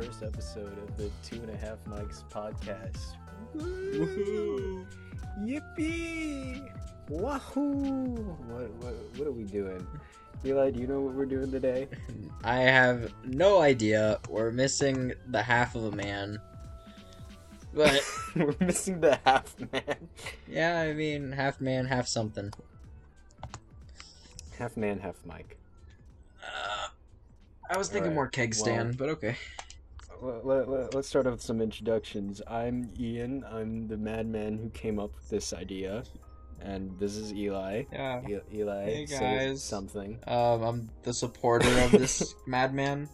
first episode of the Two and a Half Mics podcast. Woohoo! Yippee! Wahoo! What, what, what are we doing? Eli, do you know what we're doing today? I have no idea. We're missing the half of a man. But we're missing the half man. yeah, I mean, half man, half something. Half man, half Mike. Uh, I was thinking Alright, more keg stand, well- but okay. Let, let, let, us start off with some introductions. I'm Ian. I'm the madman who came up with this idea. And this is Eli. Yeah. E- Eli, Hey, guys. something. Um, I'm the supporter of this madman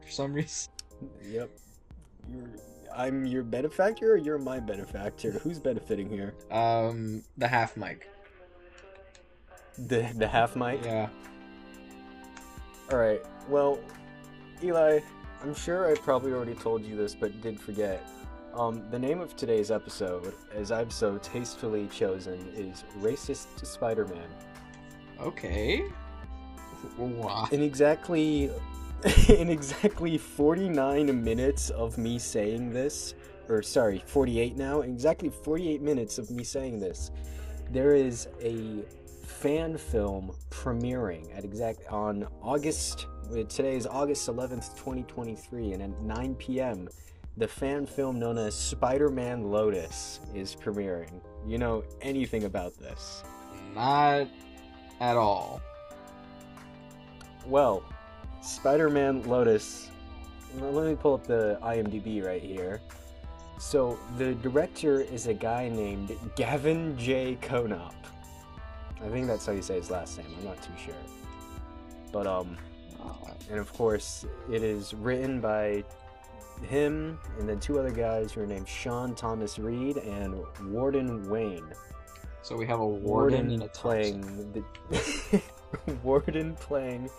for some reason. Yep. You're, I'm your benefactor or you're my benefactor? Who's benefiting here? Um, the half mic. The the half mic? Yeah. Alright. Well, Eli, I'm sure I probably already told you this, but did forget. Um, the name of today's episode, as I've so tastefully chosen, is Racist Spider Man. Okay. Why? In exactly in exactly 49 minutes of me saying this, or sorry, 48 now, in exactly 48 minutes of me saying this, there is a fan film premiering at exact on August today is August 11th, 2023 and at 9 p.m. the fan film known as Spider-Man Lotus is premiering. You know anything about this? Not at all. Well, Spider Man Lotus. Let me pull up the IMDb right here. So, the director is a guy named Gavin J. Konop. I think that's how you say his last name. I'm not too sure. But, um, and of course, it is written by him and then two other guys who are named Sean Thomas Reed and Warden Wayne. so we have a warden, a playing the Warden playing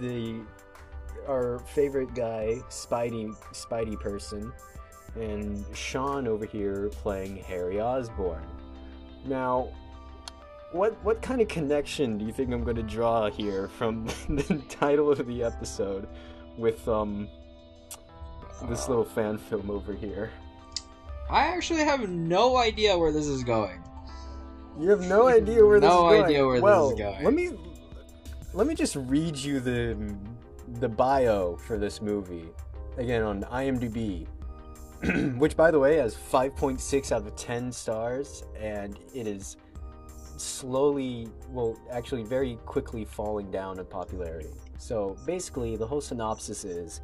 the our favorite guy Spidey Spidey person and Sean over here playing Harry Osborn. Now what what kind of connection do you think I'm going to draw here from the title of the episode with um this Uh, little fan film over here? I actually have no idea where this is going. You have no idea where this No is going. idea where this well, is going. Let me let me just read you the the bio for this movie again on IMDb, which by the way has 5.6 out of 10 stars, and it is slowly, well, actually very quickly falling down in popularity. So basically, the whole synopsis is.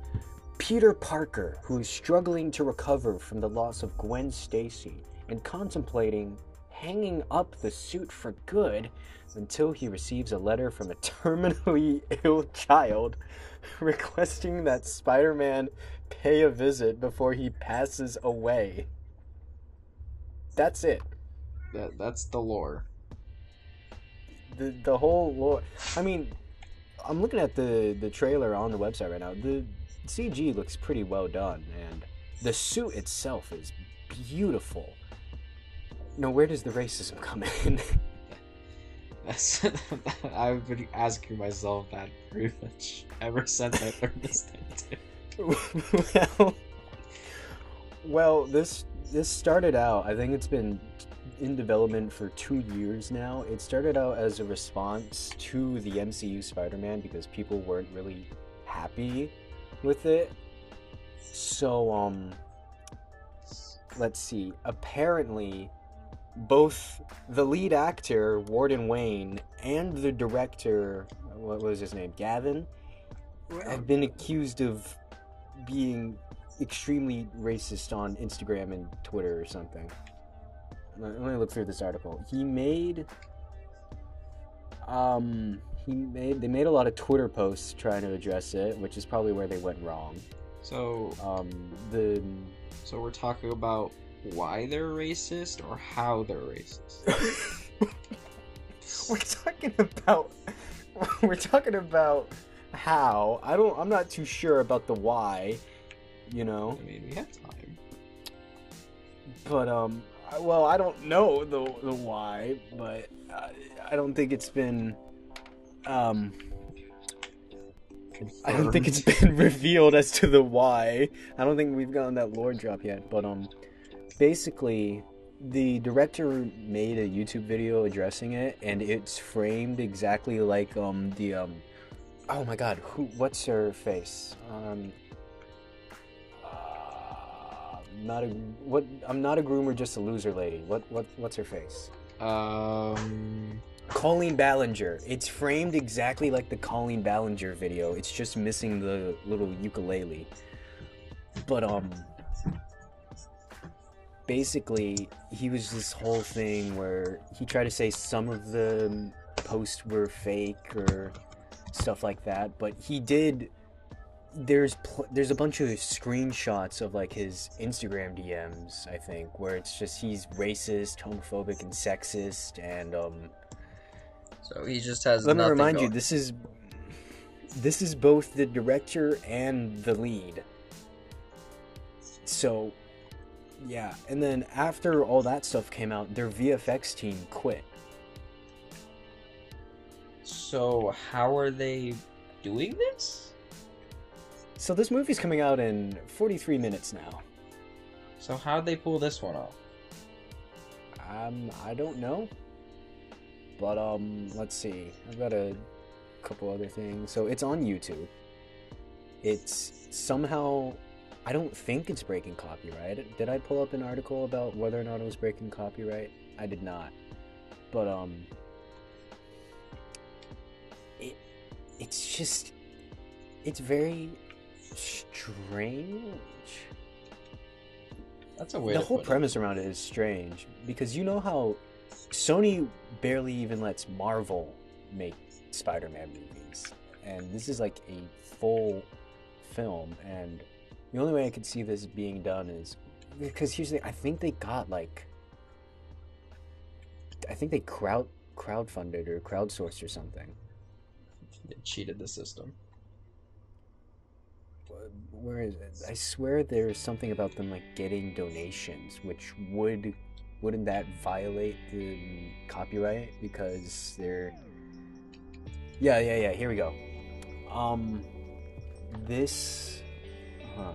Peter Parker, who is struggling to recover from the loss of Gwen Stacy and contemplating hanging up the suit for good until he receives a letter from a terminally ill child requesting that Spider Man pay a visit before he passes away. That's it. That that's the lore. The, the whole lore. I mean, I'm looking at the, the trailer on the website right now. The CG looks pretty well done, and the suit itself is beautiful. Now, where does the racism come in? That's I've been asking myself that pretty much ever since I learned this thing. well, well, this this started out. I think it's been in development for two years now. It started out as a response to the MCU Spider-Man because people weren't really happy with it. So, um, let's see. Apparently, both the lead actor Warden Wayne and the director, what was his name, Gavin, have been accused of being extremely racist on Instagram and Twitter or something. Let let me look through this article. He made um he made they made a lot of Twitter posts trying to address it, which is probably where they went wrong. So Um the so we're talking about why they're racist or how they're racist. we're talking about we're talking about how. I don't I'm not too sure about the why, you know. I mean, we have time. but um I- well i don't know the the why but I, I don't think it's been um I don't think it's been revealed as to the why. I don't think we've gotten that lore drop yet. But um, basically, the director made a YouTube video addressing it, and it's framed exactly like um the um, oh my god, who? What's her face? Um, not a what? I'm not a groomer, just a loser lady. What what what's her face? Um. Colleen Ballinger. It's framed exactly like the Colleen Ballinger video. It's just missing the little ukulele. But um basically he was this whole thing where he tried to say some of the posts were fake or stuff like that, but he did there's pl- there's a bunch of screenshots of like his Instagram DMs, I think, where it's just he's racist, homophobic and sexist and um So he just has. let me remind you, this is this is both the director and the lead. So, yeah, and then after all that stuff came out, their VFX team quit. So how are they doing this? So this movie's coming out in 43 minutes now. So how'd they pull this one off? Um, I don't know, but um, let's see. I've got a couple other things. So it's on YouTube. It's somehow. I don't think it's breaking copyright. Did I pull up an article about whether or not it was breaking copyright? I did not. But um, it it's just it's very strange That's a weird. the whole put it. premise around it is strange because you know how Sony barely even lets Marvel make Spider-Man movies, and this is like a full film, and the only way I could see this being done is because here's the I think they got like I think they crowd crowdfunded or crowdsourced or something. They cheated the system. Where is it? I swear there's something about them like getting donations, which would wouldn't that violate the copyright because they're Yeah, yeah, yeah, here we go. Um this huh.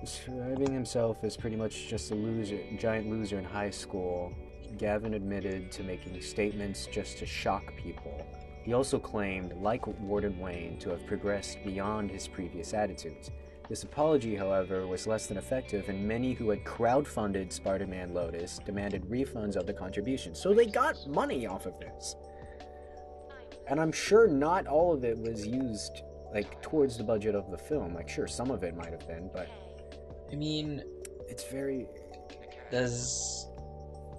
Describing himself as pretty much just a loser, giant loser in high school, Gavin admitted to making statements just to shock people. He also claimed, like Warden Wayne, to have progressed beyond his previous attitudes. This apology, however, was less than effective, and many who had crowdfunded Spider Man Lotus demanded refunds of the contributions. So they got money off of this. And I'm sure not all of it was used, like, towards the budget of the film. Like, sure, some of it might have been, but I mean, it's very. does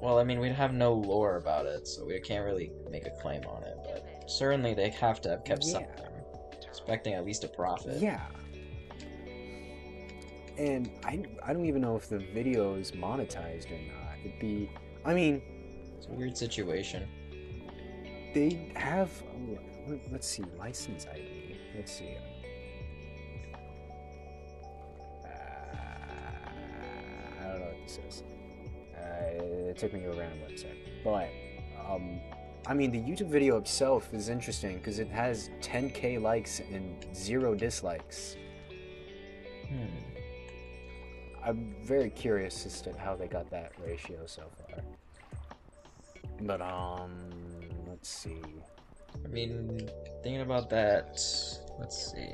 well, I mean, we'd have no lore about it, so we can't really make a claim on it. Certainly, they have to have kept Yeah. something, expecting at least a profit. Yeah. And I, I don't even know if the video is monetized or not. It'd be. I mean, It's a weird situation. they have oh, let- let's see license id let's see uh, i don't know what this is uh, it took me to a random website but um i mean the youtube video itself is interesting because it has 10k likes and zero dislikes Hmm. i'm very curious as to how they got that ratio so far but um let's see I mean, thinking about that, let's see.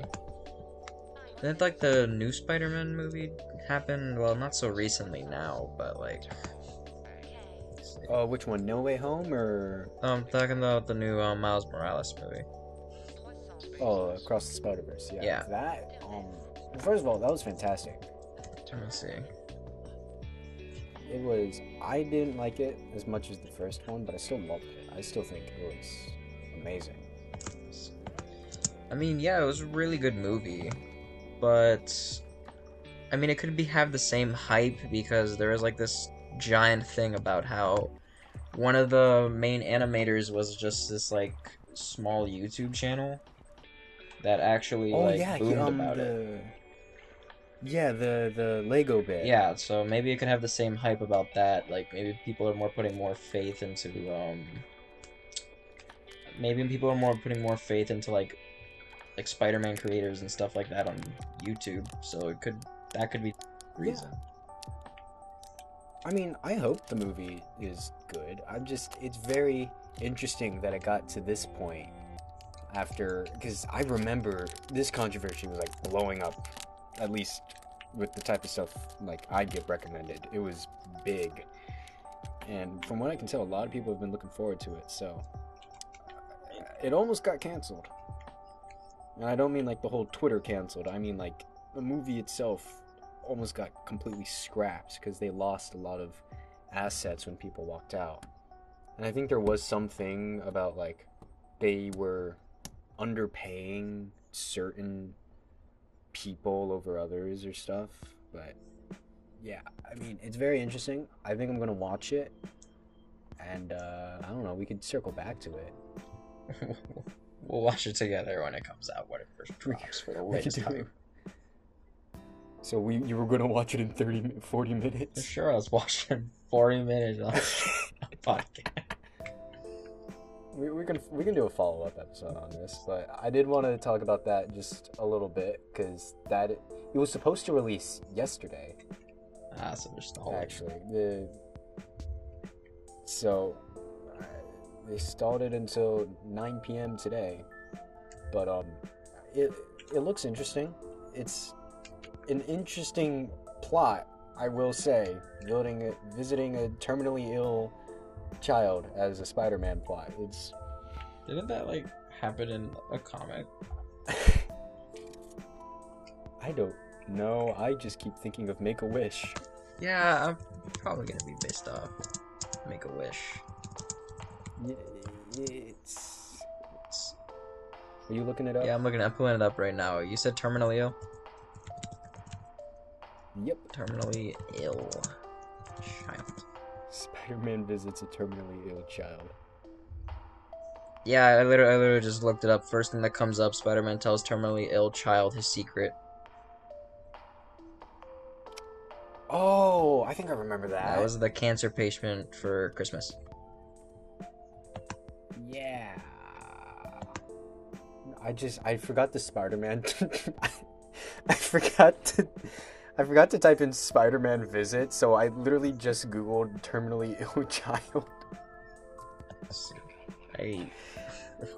Didn't like the new Spider-Man movie happen? Well, not so recently now, but like. Oh, which one? No Way Home or I'm talking about the new uh, Miles Morales movie. oh, Across the Spider Verse? Yeah. Yeah. That um, first of all, that was fantastic. Let me see. It was. I didn't like it as much as the first one, but I still loved it. I still think it was amazing. I mean, yeah, it was a really good movie, but I mean, it could be have the same hype because there is like this giant thing about how one of the main animators was just this like small YouTube channel that actually oh like yeah, boomed um, about the it. yeah the the Lego bit. Yeah, so maybe it could have the same hype about that. Like maybe people are more putting more faith into um maybe people are more putting more faith into like like Spider-Man creators and stuff like that on YouTube. So it could that could be reason. I mean, I hope the movie is good. I'm just, it's very interesting that it got to this point after, because I remember this controversy was like blowing up, at least with the type of stuff like I get recommended. It was big. And from what I can tell, a lot of people have been looking forward to it. So uh, it almost got canceled. And I don't mean like the whole Twitter canceled. I mean like the movie itself almost got completely scrapped because they lost a lot of assets when people walked out. And I think there was something about like they were underpaying certain people over others or stuff. But yeah, I mean, it's very interesting. I think I'm gonna watch it, and uh, I don't know. We could circle back to it. we'll watch it together when it comes out, when it first drops for the latest time. So we you were gonna watch it in 30, 40 minutes. For Sure, I was watching 40 minutes on podcast. We, we can we can do a follow up episode on this, but I did want to talk about that just a little bit because that it was supposed to release yesterday. Ah, so there's the Actually, the so uh, they stalled it until 9 p.m. today, but um, it it looks interesting. It's an interesting plot, I will say. Visiting a, visiting a terminally ill child as a Spider-Man plot. It's Didn't that like happen in a comic? I don't know. I just keep thinking of Make a Wish. Yeah, I'm probably gonna be based off Make a Wish. It's. Are you looking it up? Yeah, I'm looking. I'm pulling it up right now. You said terminally ill. Yep. Terminally ill child. Spider-Man visits a terminally ill child. Yeah, I literally, I literally just looked it up. First thing that comes up: Spider-Man tells terminally ill child his secret. Oh, I think I remember that. That was the cancer patient for Christmas. Yeah. I just I forgot the Spider-Man. I forgot to I forgot to type in Spider-Man visit, so I literally just googled terminally ill child. I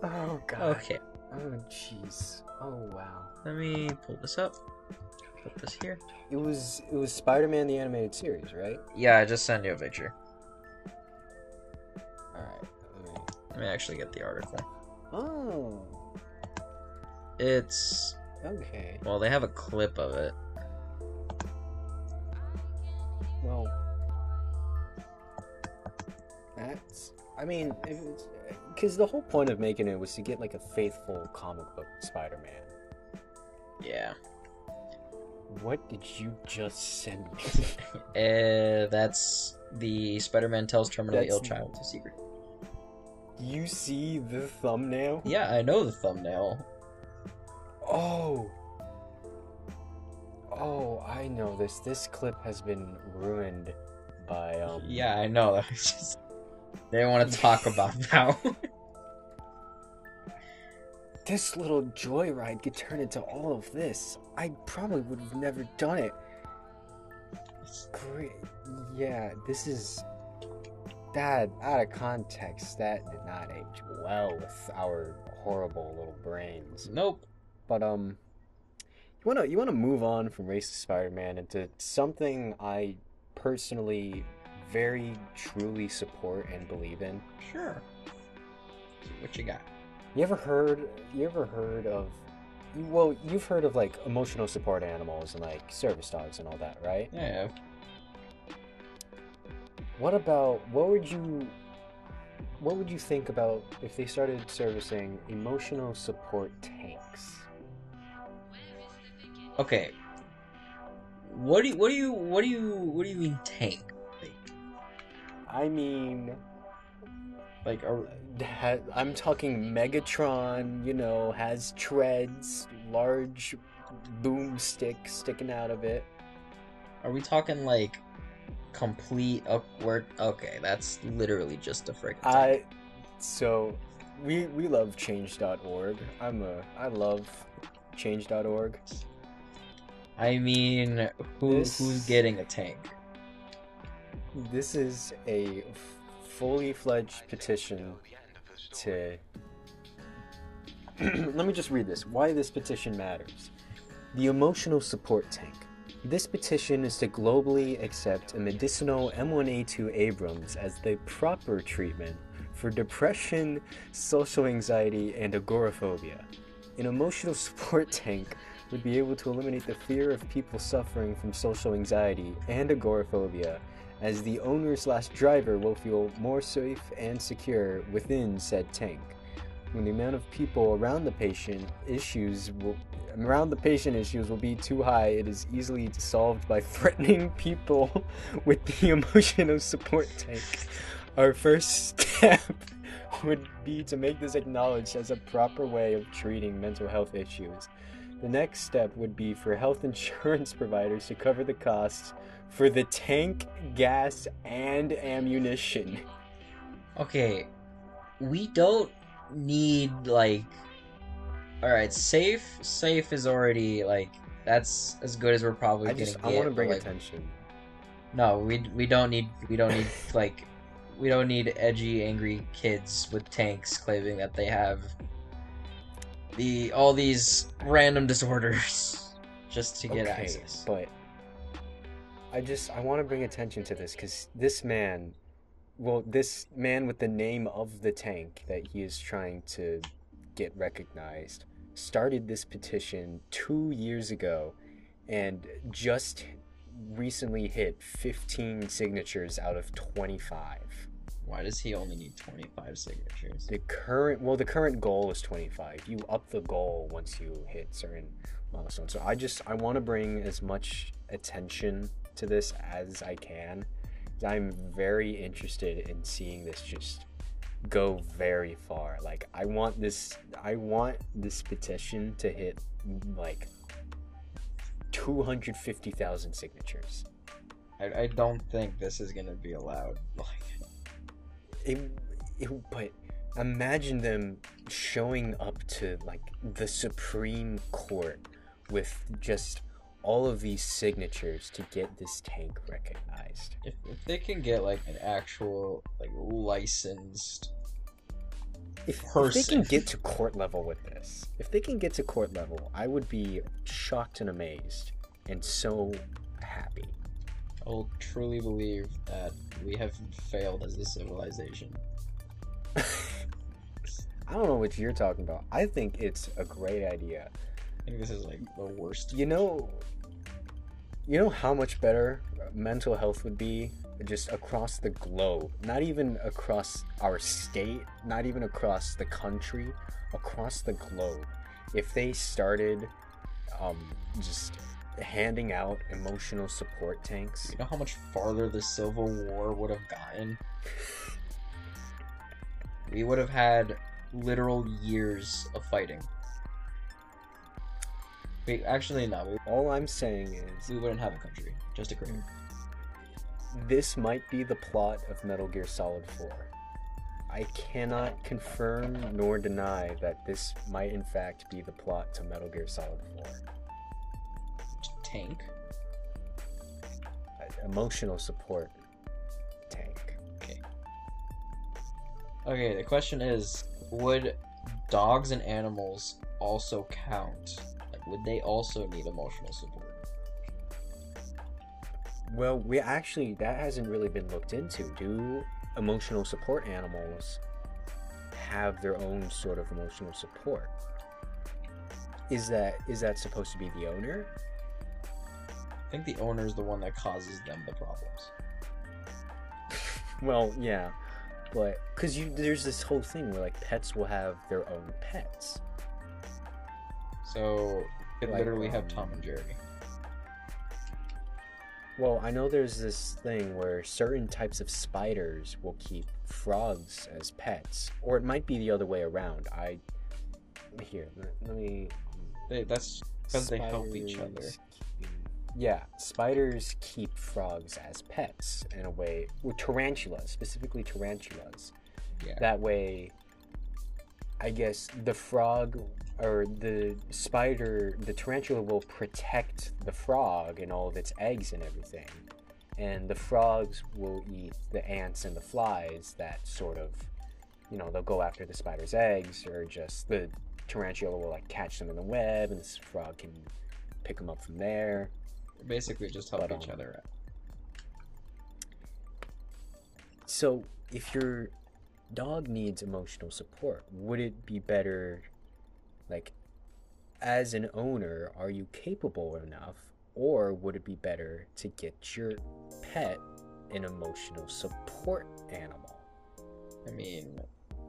Oh god. okay. Oh jeez. Oh wow. Let me pull this up. Put this here. It was it was Spider-Man the animated series, right? Yeah, I just sent you a picture. All right. let me- Let me actually get the article. Oh. It's Okay. well, they have a clip of it. Well, that's. I mean, because the whole point of making it was to get like a faithful comic book Spider-Man. Yeah. What did you just send me? Uh, that's the Spider-Man tells terminally ill That's- child his secret. you see the thumbnail? Yeah, I know the thumbnail. Oh. Oh, I know this. This clip has been ruined by um. Yeah, I know. It's just they want to talk about now. This little joyride could turn into all of this. I probably would have never done it. Great. Yeah, this is. That, out of context, that did not age well with our horrible little brains. nope. But, um. You wanna, you wanna move on from racist Spider Man into something I personally very truly support and believe in? Sure. What you got? You ever heard? You ever heard of? Well, you've heard of like emotional support animals and like service dogs and all that, right? Yeah. What about what would you? What would you think about if they started servicing emotional support tanks? Okay. What do you, what do you what do you what do you mean tank? Like, I mean, like are, ha- I'm talking Megatron. You know, has treads, large boomstick sticking out of it. are we talking like complete upward? Okay, that's literally just a freaking. I so we we love change.org. I'm a I love change.org. I mean, who This- who's getting a tank? This is a f- fully fledged petition to. Let me just read this. Why this petition matters. The emotional support tank. This petition is to globally accept a medicinal M1A2 Abrams as the proper treatment for depression, social anxiety, and agoraphobia. An emotional support tank would be able to eliminate the fear of people suffering from social anxiety and agoraphobia as the owner slash driver will feel more safe and secure within said tank. When the amount of people around the patient issues will around the patient issues will be too high, it is easily solved by threatening people with the emotional support tank. Our first step would be to make this acknowledged as a proper way of treating mental health issues. The next step would be for health insurance providers to cover the costs for the tank, gas, and ammunition. Okay, we don't need like. All right, safe. Safe is already like that's as good as we're probably I gonna just get. I want to bring like, attention. No, we we don't need we don't need like we don't need edgy angry kids with tanks claiming that they have the all these random disorders just to get okay, access. but I just I want to bring attention to this because this man, well, this man with the name of the tank that he is trying to get recognized, started this petition two years ago, and just recently hit 15 signatures out of 25. Why does he only need 25 signatures? The current well, the current goal is 25. You up the goal once you hit certain milestones. So I just I want to bring as much attention to this as I can. 'cause I'm very interested in seeing this just go very far. Like I want this I want this petition to hit like 250,000 signatures. I, I don't think this is gonna be allowed. Like, it, it but imagine them showing up to like the supreme court with just all of these signatures to get this tank recognized. If, if they can get like an actual like licensed if, if they can get to court level with this if they can get to court level i would be shocked and amazed and so happy Will truly believe that we have failed as a civilization. i don't know what you're talking about i think it's a great idea I think this is like the worst. You know, you know how much better mental health would be just across the globe, not even across our state, not even across the country, across the globe. If they started um, just handing out emotional support tanks, You know how much farther the Civil War would have gotten? We would have had literal years of fighting. Wait, actually, no. All I'm saying is we wouldn't have a country. Just a cream. Mm. this might be the plot of Metal Gear Solid 4. I cannot confirm nor deny that this might in fact be the plot to Metal Gear Solid 4. Tank. emotional support tank. Okay, Okay, the question is would dogs and animals also count? Like, would they also need emotional support? Well, we actually that hasn't really been looked into. Do emotional support animals have their own sort of emotional support? Is that is that supposed to be the owner? I think the owner is the one that causes them the problems. Well, yeah, but because you there's this whole thing where like pets will have their own pets. So, it Like, literally have um, Tom and Jerry. Well, I know there's this thing where certain types of spiders will keep frogs as pets, or it might be the other way around. I here let, let me. They, that's because they help each other. Yeah, spiders keep frogs as pets in a way. Well, tarantulas, specifically tarantulas. Yeah. That way, I guess the frog or the spider, the tarantula will protect the frog and all of its eggs and everything. And the frogs will eat the ants and the flies that sort of, you know, they'll go after the spider's eggs or just the tarantula will like catch them in the web and this frog can pick them up from there. Basically, just help each um, other out. So, if your dog needs emotional support, would it be better, like, as an owner, are you capable enough, or would it be better to get your pet an emotional support animal? I mean,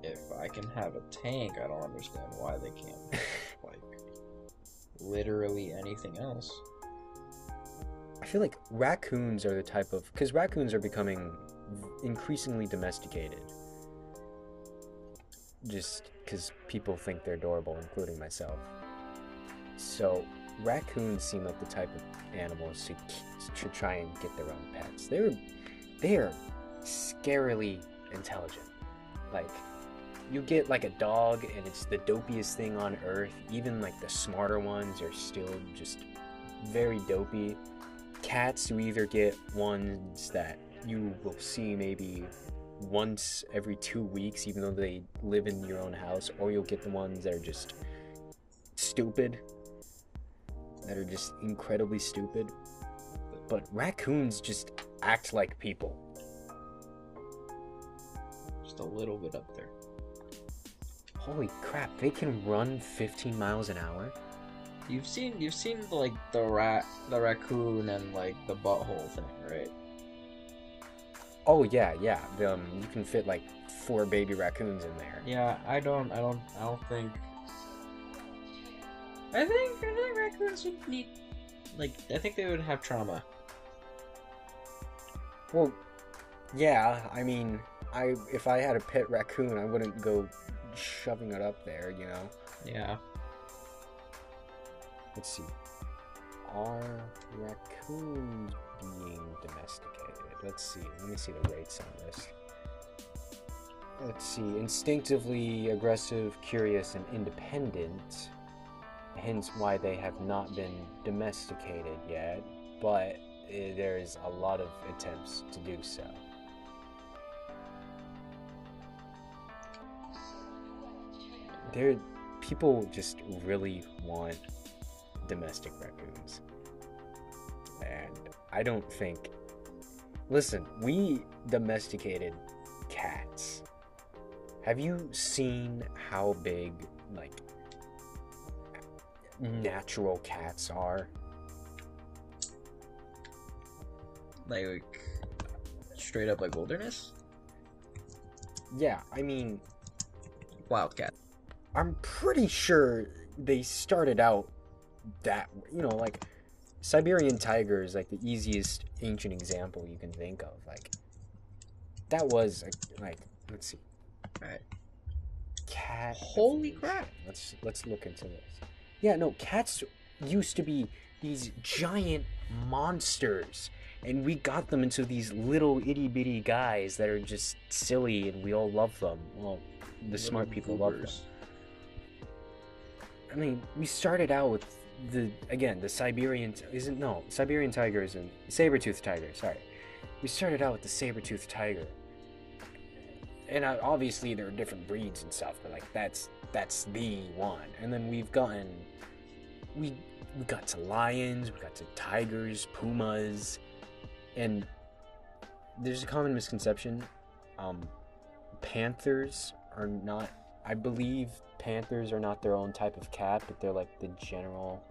if I can have a tank, I don't understand why they can't. like, literally anything else. I feel like raccoons are the type of because raccoons are becoming increasingly domesticated. Just because people think they're adorable, including myself. So raccoons seem like the type of animals to to try and get their own pets. They're they are scarily intelligent. Like you get like a dog and it's the dopiest thing on earth. Even like the smarter ones are still just very dopey cats you either get ones that you will see maybe once every two weeks even though they live in your own house or you'll get the ones that are just stupid that are just incredibly stupid. But raccoons just act like people. Just a little bit up there. holy crap they can run 15 miles an hour You've seen you've seen like the rat, the raccoon, and like the butthole thing, right? oh yeah yeah um, you can fit like four baby raccoons in there Yeah, I don't, I don't, I don't think. I think I think raccoons would need, like, I think they would have trauma. Well, yeah. I mean, I if I had a pet raccoon, I wouldn't go shoving it up there. You know. Yeah. Let's see. Are raccoons being domesticated? Let's see. Let me see the rates on this. Let's see. Instinctively aggressive, curious, and independent. Hence why they have not been domesticated yet. But eh, there's a lot of attempts to do so. There, people just really want domestic raccoons, and I don't think. Listen, we domesticated cats. Have you seen how big, like, natural cats are? Like, straight up like wilderness. Yeah, I mean, Wildcat. I'm pretty sure they started out that you know like Siberian tiger is like the easiest ancient example you can think of like that was like, like let's see. Right. cat. Holy crap. let's let's look into this. Yeah no cats used to be these giant monsters and we got them into these little itty bitty guys that are just silly and we all love them. Well the smart people love them. I mean, we started out with the again the Siberian isn't no Siberian tiger isn't saber-toothed tiger. Sorry, we started out with the saber-toothed tiger, and uh, obviously there are different breeds and stuff, but like that's that's the one. And then we've gotten we we got to lions, we got to tigers, pumas, and there's a common misconception. Um, panthers are not I believe panthers are not their own type of cat, but they're like the general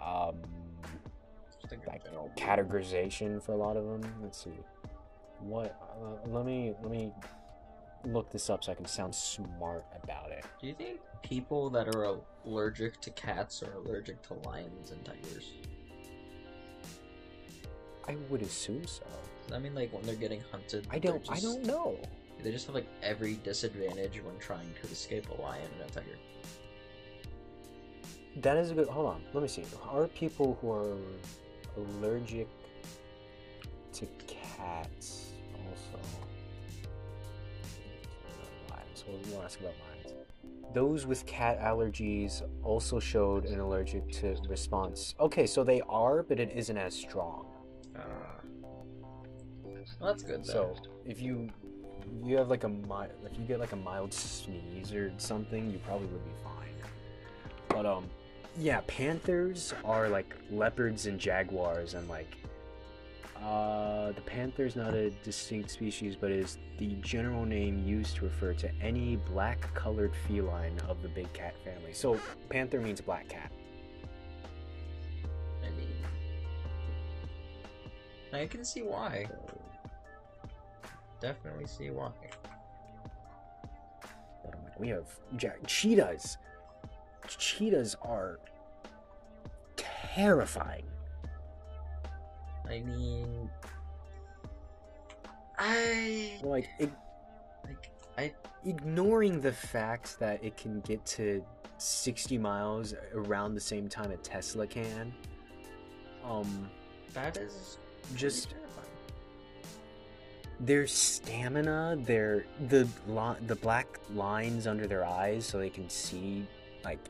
um, like like a general categorization for a lot of them. Let's see. What? Uh, let me let me look this up so I can sound smart about it. Do you think people that are allergic to cats are allergic to lions and tigers? I would assume so. I mean, like when they're getting hunted, I don't. I don't know. They just have like every disadvantage when trying to escape a lion and a tiger. That is a good. Hold on. Let me see. Are people who are allergic to cats also? Lions. What do you want to ask about lions? Those with cat allergies also showed an allergic to response. Okay, so they are, but it isn't as strong. Uh, well, that's good. Though. So if you you have like a mild, if you get like a mild sneeze or something, you probably would be fine. But um, yeah, panthers are like leopards and jaguars, and like uh, the panther is not a distinct species, but is the general name used to refer to any black-colored feline of the big cat family. So panther means black cat. I mean, I can see why. Definitely see why. But I'm like, we have jack cheetahs. Cheetahs are terrifying. I mean, I Like, it, like I ignoring the fact that it can get to 60 miles around the same time a Tesla can. Um, that is just terrifying. Their stamina, their the the black lines under their eyes, so they can see like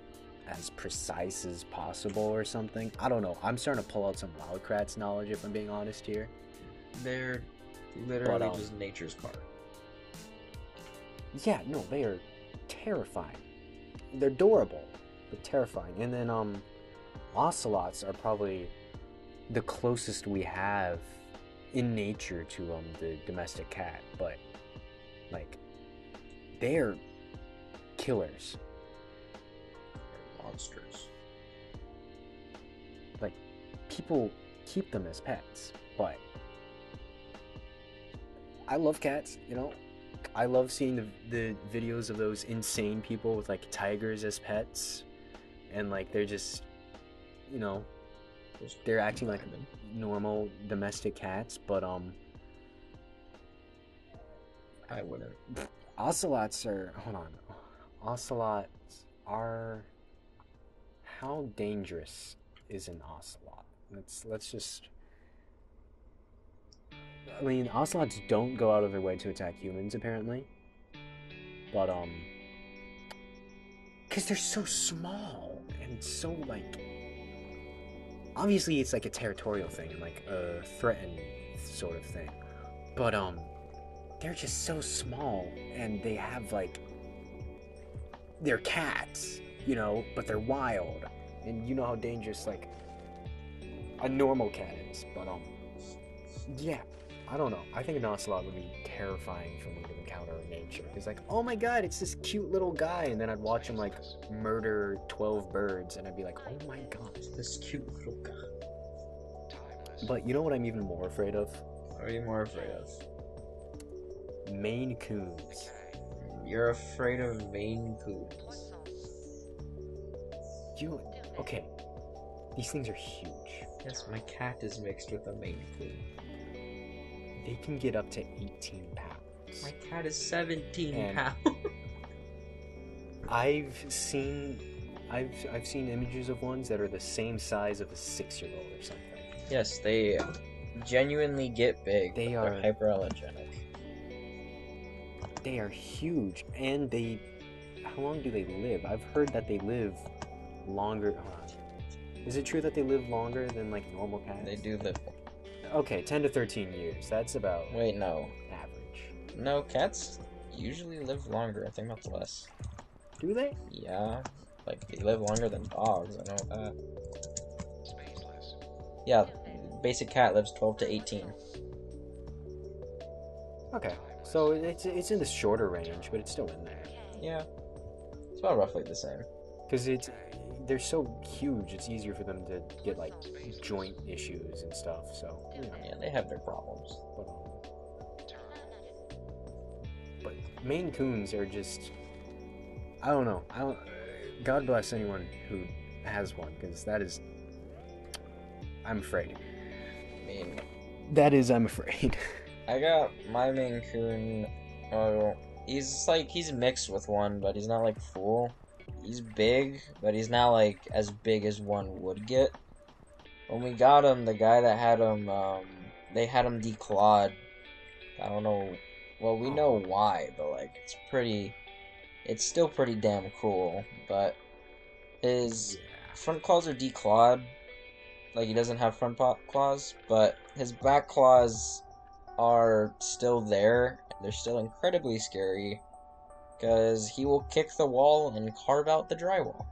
as precise as possible or something. I don't know. I'm starting to pull out some Wild Kratts knowledge if I'm being honest here. They're literally um, just nature's car. Yeah, no, they are terrifying. They're adorable, but terrifying. And then um ocelots are probably the closest we have in nature to um the domestic cat, but like they're killers. Monsters. Like people keep them as pets, but I love cats, you know. I love seeing the the videos of those insane people with like tigers as pets and like they're just you know, they're acting like random. Normal domestic cats, but um I wouldn't. ocelots are hold on. Ocelots are how dangerous is an ocelot? Let's let's just I mean, ocelots don't go out of their way to attack humans apparently. But um cuz they're so small and so like obviously it's like a territorial thing and like a threatened sort of thing. But um they're just so small and they have like they're cats, you know, but they're wild. And you know how dangerous like a normal cat is. But um yeah, I don't know. I think an ocelot would be terrifying for me to encounter in nature. It's like, oh my god, it's this cute little guy, and then I'd watch him like murder twelve birds, and I'd be like, oh my god. This cute little guy. But you know what I'm even more afraid of? What are you more afraid of? Maine Coons. You're afraid of Maine Coons. You okay? These things are huge. Yes, my cat is mixed with a Maine Coon. They can get up to 18 pounds. My cat is 17 And- pounds. I've seen, I've I've seen images of ones that are the same size of a six-year-old or something. yes, they genuinely get big. They are- hyperallergenic. They are huge, and they. How long do they live? I've heard that they live longer. On. Is it true that they live longer than like normal cats? They do live. Okay, 10 to 13 years. That's about Wait, no. average. No, cats usually live longer. I think that's less. Do they? Yeah, like they live longer than dogs. I know that. Yeah, basic cat lives 12 to 18. Okay, so it's it's in the shorter range, but it's still in there. Yeah, it's about roughly the same. because it's they're so huge it's easier for them to get like joint issues and stuff so you know Yeah, they have their problems. but, um, but maine coons are just i don't know i don't god bless anyone who has one because that is i'm afraid I mean, that is i'm afraid I got my Maine Coon. Oh, he's like he's mixed with one, but he's not like full. He's big, but he's not like as big as one would get. When we got him, the guy that had him, um, they had him declawed. I don't know. Well, we know why, but like it's pretty. it's still pretty damn cool. But his front claws are declawed, like he doesn't have front paw claws, but his back claws are still there. They're still incredibly scary because he will kick the wall and carve out the drywall.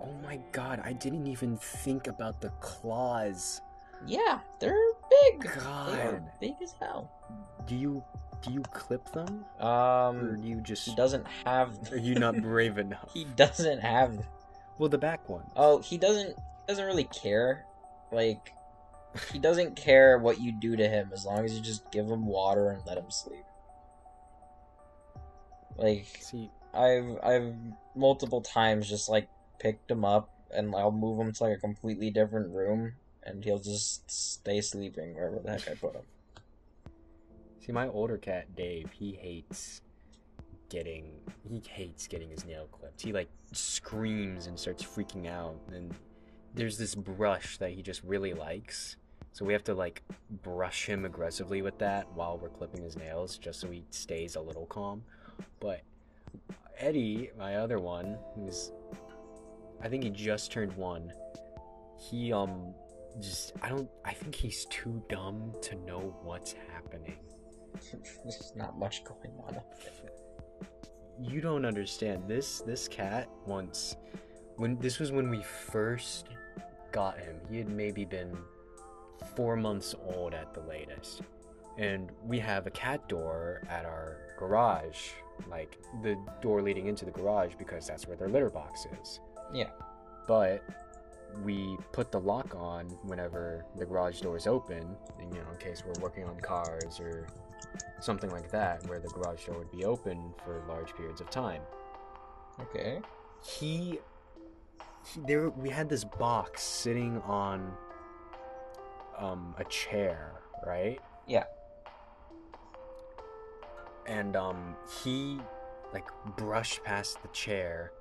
Oh my god, I didn't even think about the claws. Yeah, they're big. They God. are big as hell. Do you do you clip them? Or Um, do you just he doesn't have. are you not brave enough? he doesn't have. Well the back one. Oh, he doesn't doesn't really care. Like, he doesn't care what you do to him as long as you just give him water and let him sleep. Like, See I've I've multiple times just like picked him up and I'll move him to like a completely different room and he'll just stay sleeping wherever the heck I put him. see my older cat Dave, he hates getting he hates getting his nail clipped. He like screams and starts freaking out and there's this brush that he just really likes. So we have to like brush him aggressively with that while we're clipping his nails just so he stays a little calm. But Eddie, my other one, who's I think he just turned one. He um just I don't I think he's too dumb to know what's happening. There's not much going on up there. You don't understand. This this cat once when this was when we first got him. He had maybe been 4 months old at the latest. And we have a cat door at our garage, like the door leading into the garage because that's where their litter box is. Yeah. But we put the lock on whenever the garage door is open, and, you know, in case we're working on cars or something like that, where the garage door would be open for large periods of time. Okay. He, he there we had this box sitting on um a chair, right? Yeah. And um he like brushed past the chair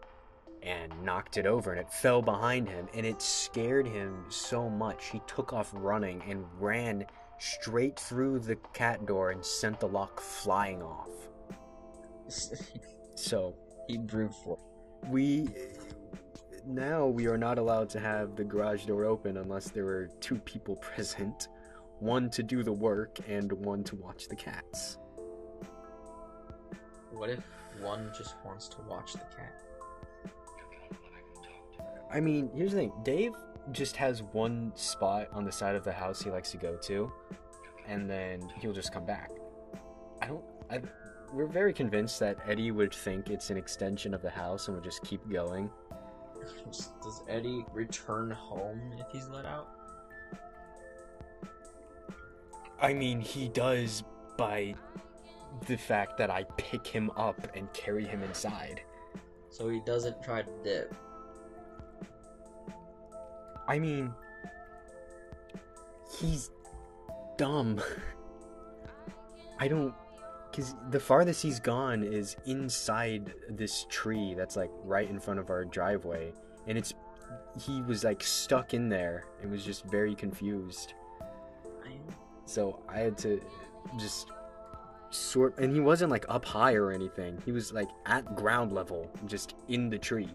and knocked it over and it fell behind him and it scared him so much he took off running and ran straight through the cat door and sent the lock flying off. So he brute force. we now we are not allowed to have the garage door open unless there are two people present one to do the work and one to watch the cats What if one just wants to watch the cat? i mean here's the thing dave just has one spot on the side of the house he likes to go to and then he'll just come back i don't I, we're very convinced that eddie would think it's an extension of the house and would just keep going Does Eddie return home if he's let out? I mean, he does by the fact that I pick him up and carry him inside. So he doesn't try to dip. I mean, he's dumb. I don't. Because the farthest he's gone is inside this tree that's like right in front of our driveway. And it's. He was like stuck in there and was just very confused. So I had to just sort. And he wasn't like up high or anything. He was like at ground level, just in the tree.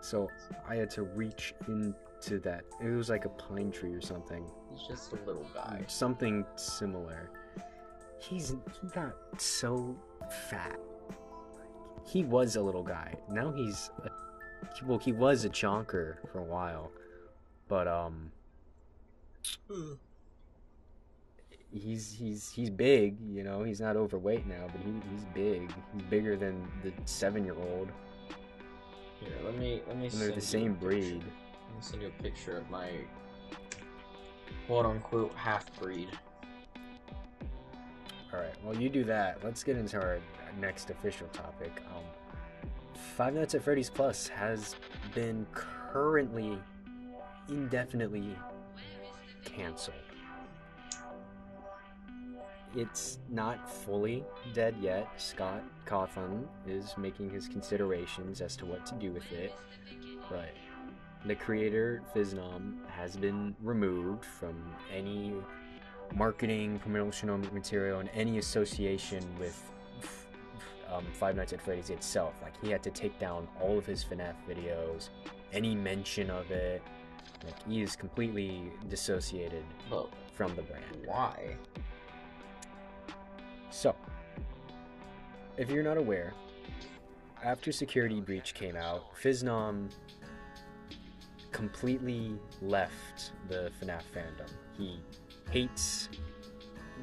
So I had to reach into that. It was like a pine tree or something. He's just a little guy. Something similar. He's he got so fat. He was a little guy. Now he's a well, he was a chonker for a while. But um he's he's he's big, you know, he's not overweight now, but he, he's big. He's bigger than the seven year old. Here, let me let me. And they're the same breed. Let me send you a picture of my quote unquote half breed. Alright, well, you do that. Let's get into our next official topic. Um, Five Nights at Freddy's Plus has been currently indefinitely canceled. It's not fully dead yet. Scott Cawthon is making his considerations as to what to do with it, but the creator, Phisnom, has been removed from any marketing, promotional material, and any association with um, Five Nights at Freddy's itself. Like he had to take down all of his FNAF videos, any mention of it. Like he is completely dissociated But from the brand. why? So, if you're not aware, after Security Breach came out, Phisnom completely left the FNAF fandom. He hates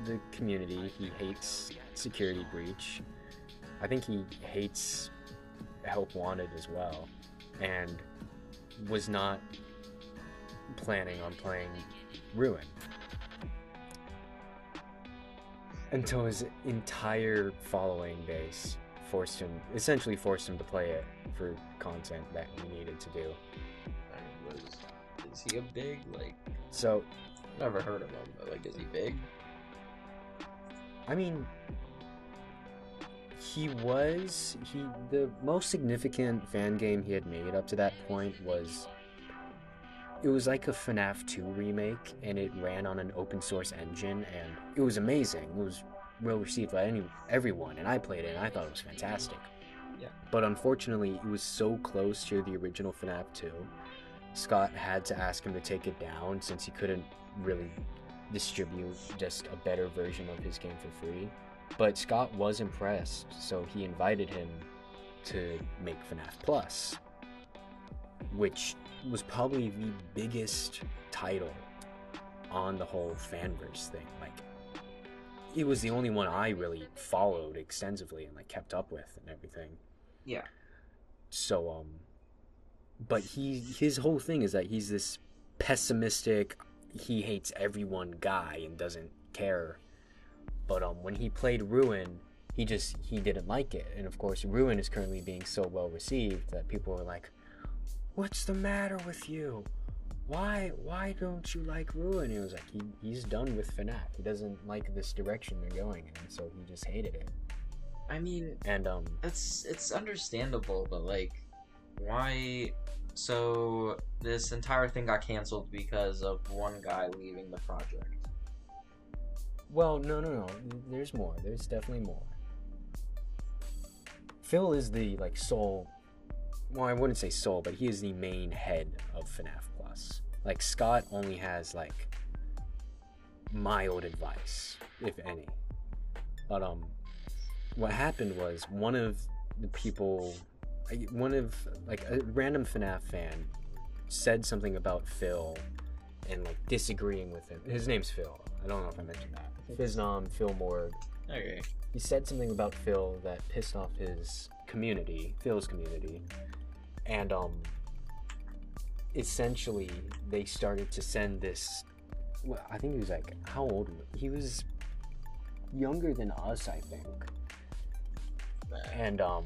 the community, he hates Security Breach. I think he hates Help Wanted as well, and was not planning on playing Ruin until his entire following base forced him essentially forced him to play it for content that he needed to do was is he a big like? so Never heard of him, but like, is he big? i mean he was he the most significant fan game he had made up to that point was it was like a FNAF 2 remake and it ran on an open source engine and it was amazing. It was well received by any everyone and I played it and I thought it was fantastic. Yeah. But unfortunately, it was so close to the original FNAF 2. Scott had to ask him to take it down since he couldn't really distribute just a better version of his game for free. But Scott was impressed, so he invited him to make FNAF Plus, which was probably the biggest title on the whole fanverse thing. Like, it was the only one I really followed extensively and like kept up with and everything. Yeah. So um but he his whole thing is that he's this pessimistic he hates everyone guy and doesn't care. But um when he played Ruin, he just he didn't like it. And of course Ruin is currently being so well received that people are like, What's the matter with you? Why why don't you like Ruin? He was like he, he's done with FNAF. He doesn't like this direction they're going in, so he just hated it. I mean, And um it's it's understandable, but like, why? So this entire thing got canceled because of one guy leaving the project. Well, no, no, no. There's more. There's definitely more. Phil is the like sole. Well, I wouldn't say sole, but he is the main head of FNAF Plus. Like Scott only has like mild advice, if any. But um, what happened was one of the people, one of like a random FNAF fan, said something about Phil, and like disagreeing with him. His name's Phil. I don't know if I mentioned that. Phisnom, Phil Morg. Okay. He said something about Phil that pissed off his community, Phil's community, and um, essentially they started to send this. Well, I think he was like how old? He was younger than us, I think, and um,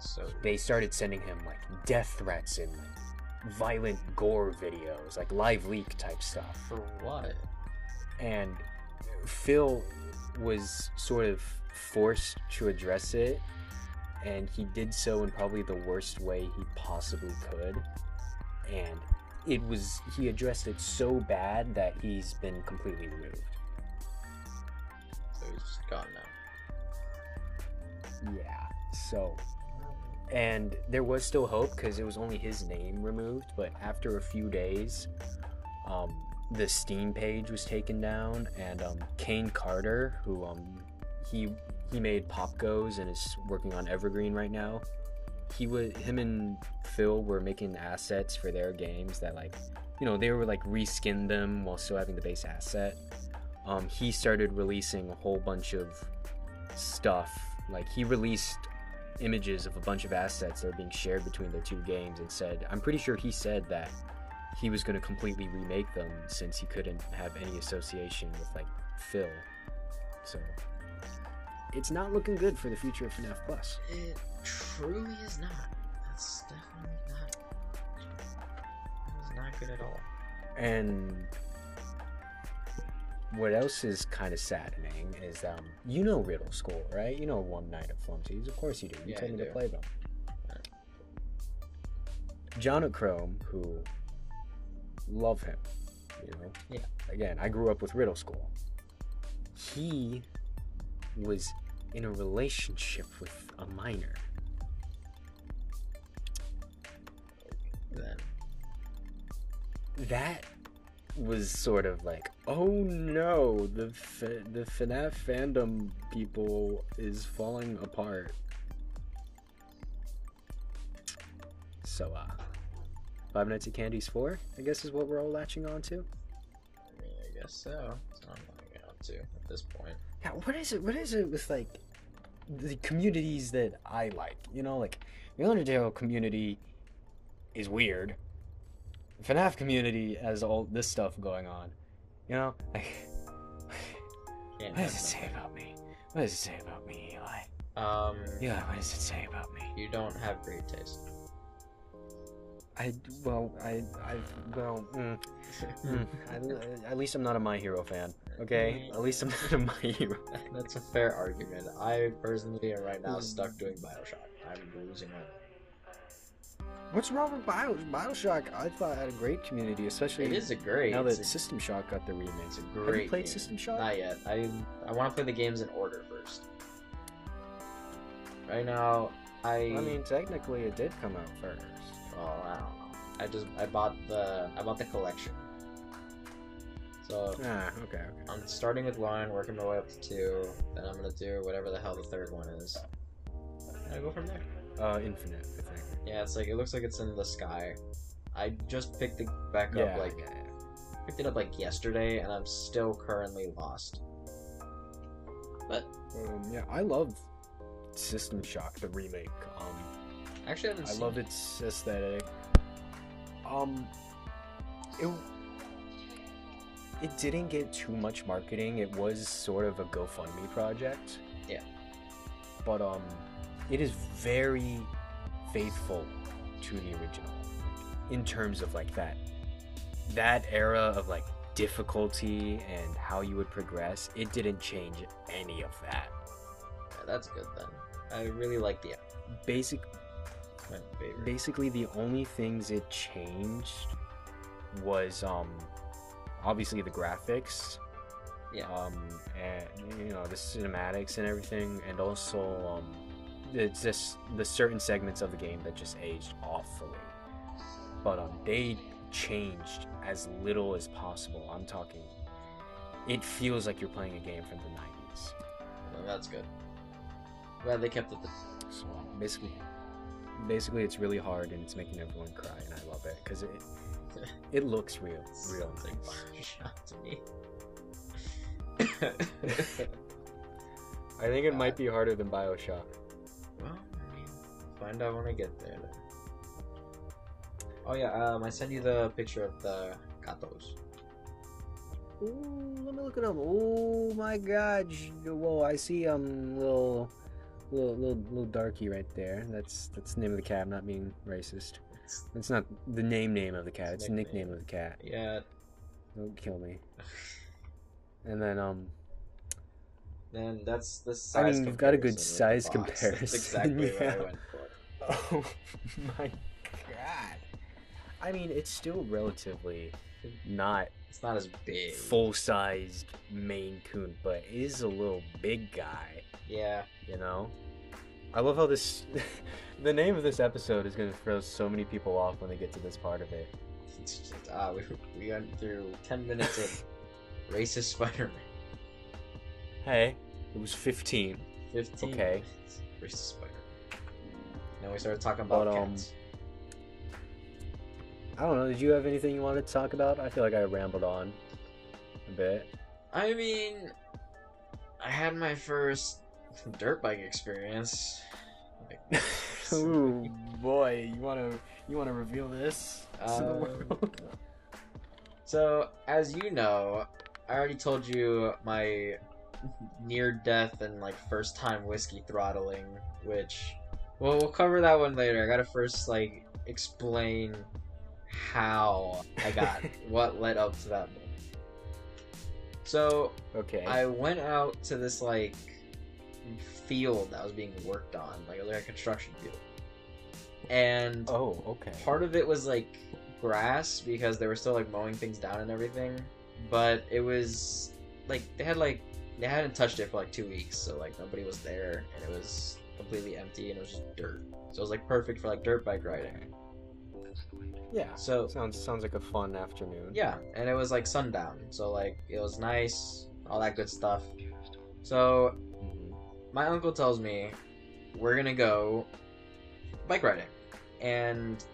So they started sending him like death threats and like, violent gore videos, like live leak type stuff. for what? and Phil was sort of forced to address it, and he did so in probably the worst way he possibly could. And it was, he addressed it so bad that he's been completely removed. So he's gone now. Yeah, so. And there was still hope because it was only his name removed, but after a few days, um, the Steam page was taken down, and um, Kane Carter, who um, he he made Pop Goes and is working on Evergreen right now. He was him and Phil were making assets for their games that like, you know, they were like reskin them while still having the base asset. Um, he started releasing a whole bunch of stuff. Like he released images of a bunch of assets that are being shared between their two games and said, I'm pretty sure he said that he was going to completely remake them since he couldn't have any association with like Phil. So it's not looking good for the future of FNAF Plus. It truly is not. That's definitely not. It's not good at all. And what else is kind of saddening is um you know Riddle School, right? You know One Night at Flumpty's. Of course you do. You Yeah, told me to play them. John Chrome, who love him, you know. Yeah. Again, I grew up with Riddle School. He was in a relationship with a minor. Then That was sort of like, oh no, the F- the FNAF fandom people is falling apart. So, uh, Five Nights at Candy's 4, I guess is what we're all latching on to. I mean, I guess so. That's what I'm going out to at this point. Yeah, what is it? What is it with like the communities that I like? You know, like the Undertale community is weird. The FNAF community has all this stuff going on. You know, like what does it say about me? What does it say about me, Eli? Um, Yeah, what does it say about me? you don't have great taste. I well, I I well, mm, mm, I, at least I'm not a My Hero fan. Okay, at least I'm not a My Hero. That's a fair argument. I personally am right Hmm. now stuck doing Bioshock. I'm losing my. What's wrong with Bio Bioshock? I thought it had a great community, especially It is a great. now that it's a, System Shock got the remake. it's a Have you played game. System Shock? Not yet. I I want to play the games in order first. Right now, I. I mean, technically, it did come out first. well, I don't know. I just I bought the I bought the collection. So Ah, okay, okay. I'm starting with one, working my way up to two. Then I'm gonna do whatever the hell the third one is. And I go from there. Uh, Infinite, I think. Yeah, it's like it looks like it's in the sky. I just picked it back Yeah, up like picked it up like yesterday, and I'm still currently lost. But Um, yeah, I love System Shock, the remake. Um, actually, I I love its aesthetic. Um, it it didn't get too much marketing. It was sort of a GoFundMe project. Yeah. But um, it is very faithful to the original in terms of like that that era of like difficulty and how you would progress. It didn't change any of that. Yeah, that's good then. I really like the Basic basically the only things it changed was um obviously the graphics Yeah. um and you know the cinematics and everything and also um it's just the certain segments of the game that just aged awfully but um they changed as little as possible i'm talking it feels like you're playing a game from the 90s Well, that's good. Glad they kept it. The... So basically, basically it's really hard and it's making everyone cry, and I love it because it it looks real, real Sounds like to me. I think it might be harder than Bioshock. well, I mean, find out when I get there. Then. Oh yeah, um, I sent you the picture of the gatos. Ooh, let me look it up. Oh my God! Whoa, I see um little, little, little, little darky right there. That's that's the name of the cat. I'm not being racist. It's, not the name name of the cat. It's It's the nickname. of the cat. yeah. Don't kill me. And then um, Then that's the size. I mean, you've got a good size box. That's comparison, exactly what. I went for. Oh my god. I mean, it's still relatively not It's not as big. full sized Maine Coon, but it is a little big guy, Yeah. you know? I love how this. the name of this episode is going to throw so many people off when they get to this part of it. It's just, ah, we, we went through 10 minutes of racist Spider-Man. Hey, it was 15. 15 Okay. minutes. Racist Spider-Man. Then we started talking about But, um, cats. I don't know, did you have anything you wanted to talk about? I feel like I rambled on a bit. I mean, I had my first dirt bike experience. Like, Ooh, boy, you want to you want to reveal this to the Um, world? So, as you know, I already told you my near death and like first time whiskey throttling, which well, we'll cover that one later. I gotta first like explain how I got what led up to that moment. So, Okay. I went out to this like field that was being worked on, like, like a construction field. And oh, okay. part of it was like grass because they were still like mowing things down and everything but it was like they had like they hadn't touched it for like two weeks, so like nobody was there, and it was completely empty, and it was just dirt. So it was like perfect for like dirt bike riding. Yeah. So Sounds sounds like a fun afternoon. yeah, and it was like sundown, so like it was nice, all that good stuff. So. My uncle tells me we're gonna go bike riding, and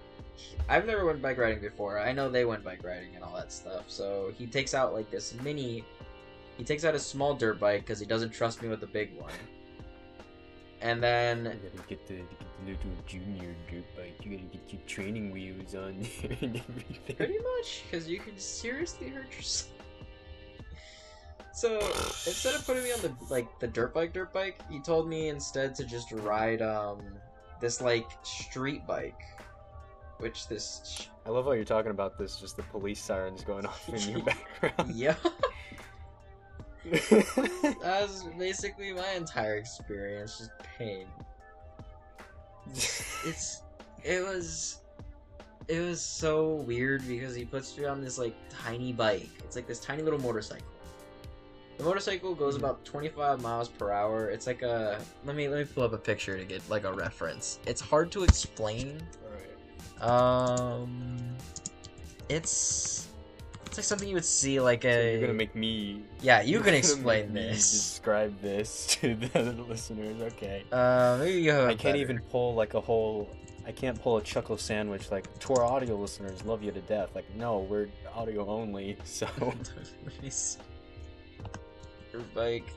I've never went bike riding before. I know they went bike riding and all that stuff. So he takes out like this mini. He takes out a small dirt bike because he doesn't trust me with the big one. And You then gotta get the, get the little junior dirt bike. You gotta get your training wheels on there and everything. pretty much because you could seriously hurt yourself. So instead of putting me on the like the dirt bike, dirt bike, he told me instead to just ride um this like street bike, which this I love how you're talking about this. Just the police sirens going off in your background. yeah that was basically my entire experience, just pain. It's it was it was so weird because he puts me on this like tiny bike. It's like this tiny little motorcycle. The motorcycle goes about 25 miles per hour. It's like a let me let me pull up a picture to get like a reference. It's hard to explain. Alright. Um it's it's like something you would see like So a you're gonna make me. Yeah, you can explain this. Describe this to the listeners. Okay. Uh maybe you have I can't better- even pull like a whole. I can't pull a chuckle sandwich like to our audio listeners. Love you to death. Like no, we're audio only. So Let me see. Your bike.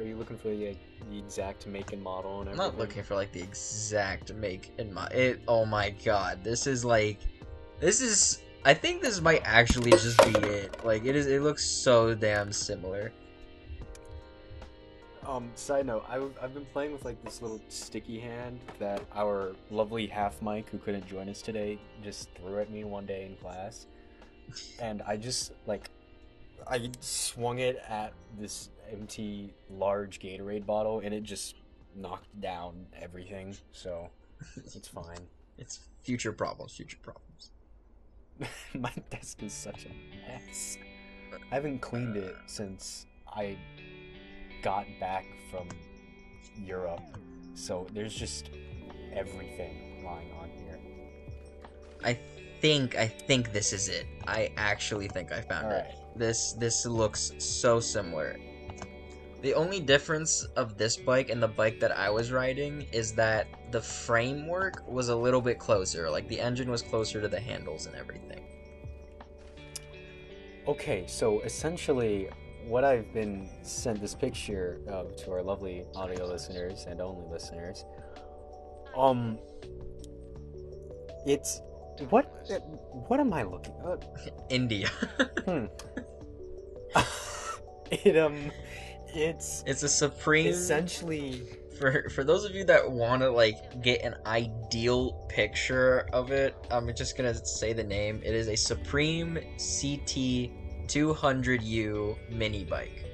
are you looking for the, the exact make and model and I'm not looking for like the exact make and my it. Oh my god, this is like, this is. I think this might actually just be it. Like it is. It looks so damn similar. Um, side note, I, I've been playing with like this little sticky hand that our lovely half Mike, who couldn't join us today just threw at me one day in class, and I just like I swung it at this empty large Gatorade bottle, and it just knocked down everything. So it's fine. It's future problems. Future problems. My desk is such a mess. I haven't cleaned it since I got back from Europe, so there's just everything lying on here. I think. I think this is it. I actually think I found All it. right. This this looks so similar. The only difference of this bike and the bike that I was riding is that the framework was a little bit closer. Like the engine was closer to the handles and everything. Okay, so essentially, what I've been sent this picture of to our lovely audio listeners and only listeners. Um, it's what? What am I looking? Uh, India. it um, it's it's a supreme essentially for for those of you that want to like get an ideal picture of it. I'm just gonna say the name. It is a Supreme CT 200U mini bike.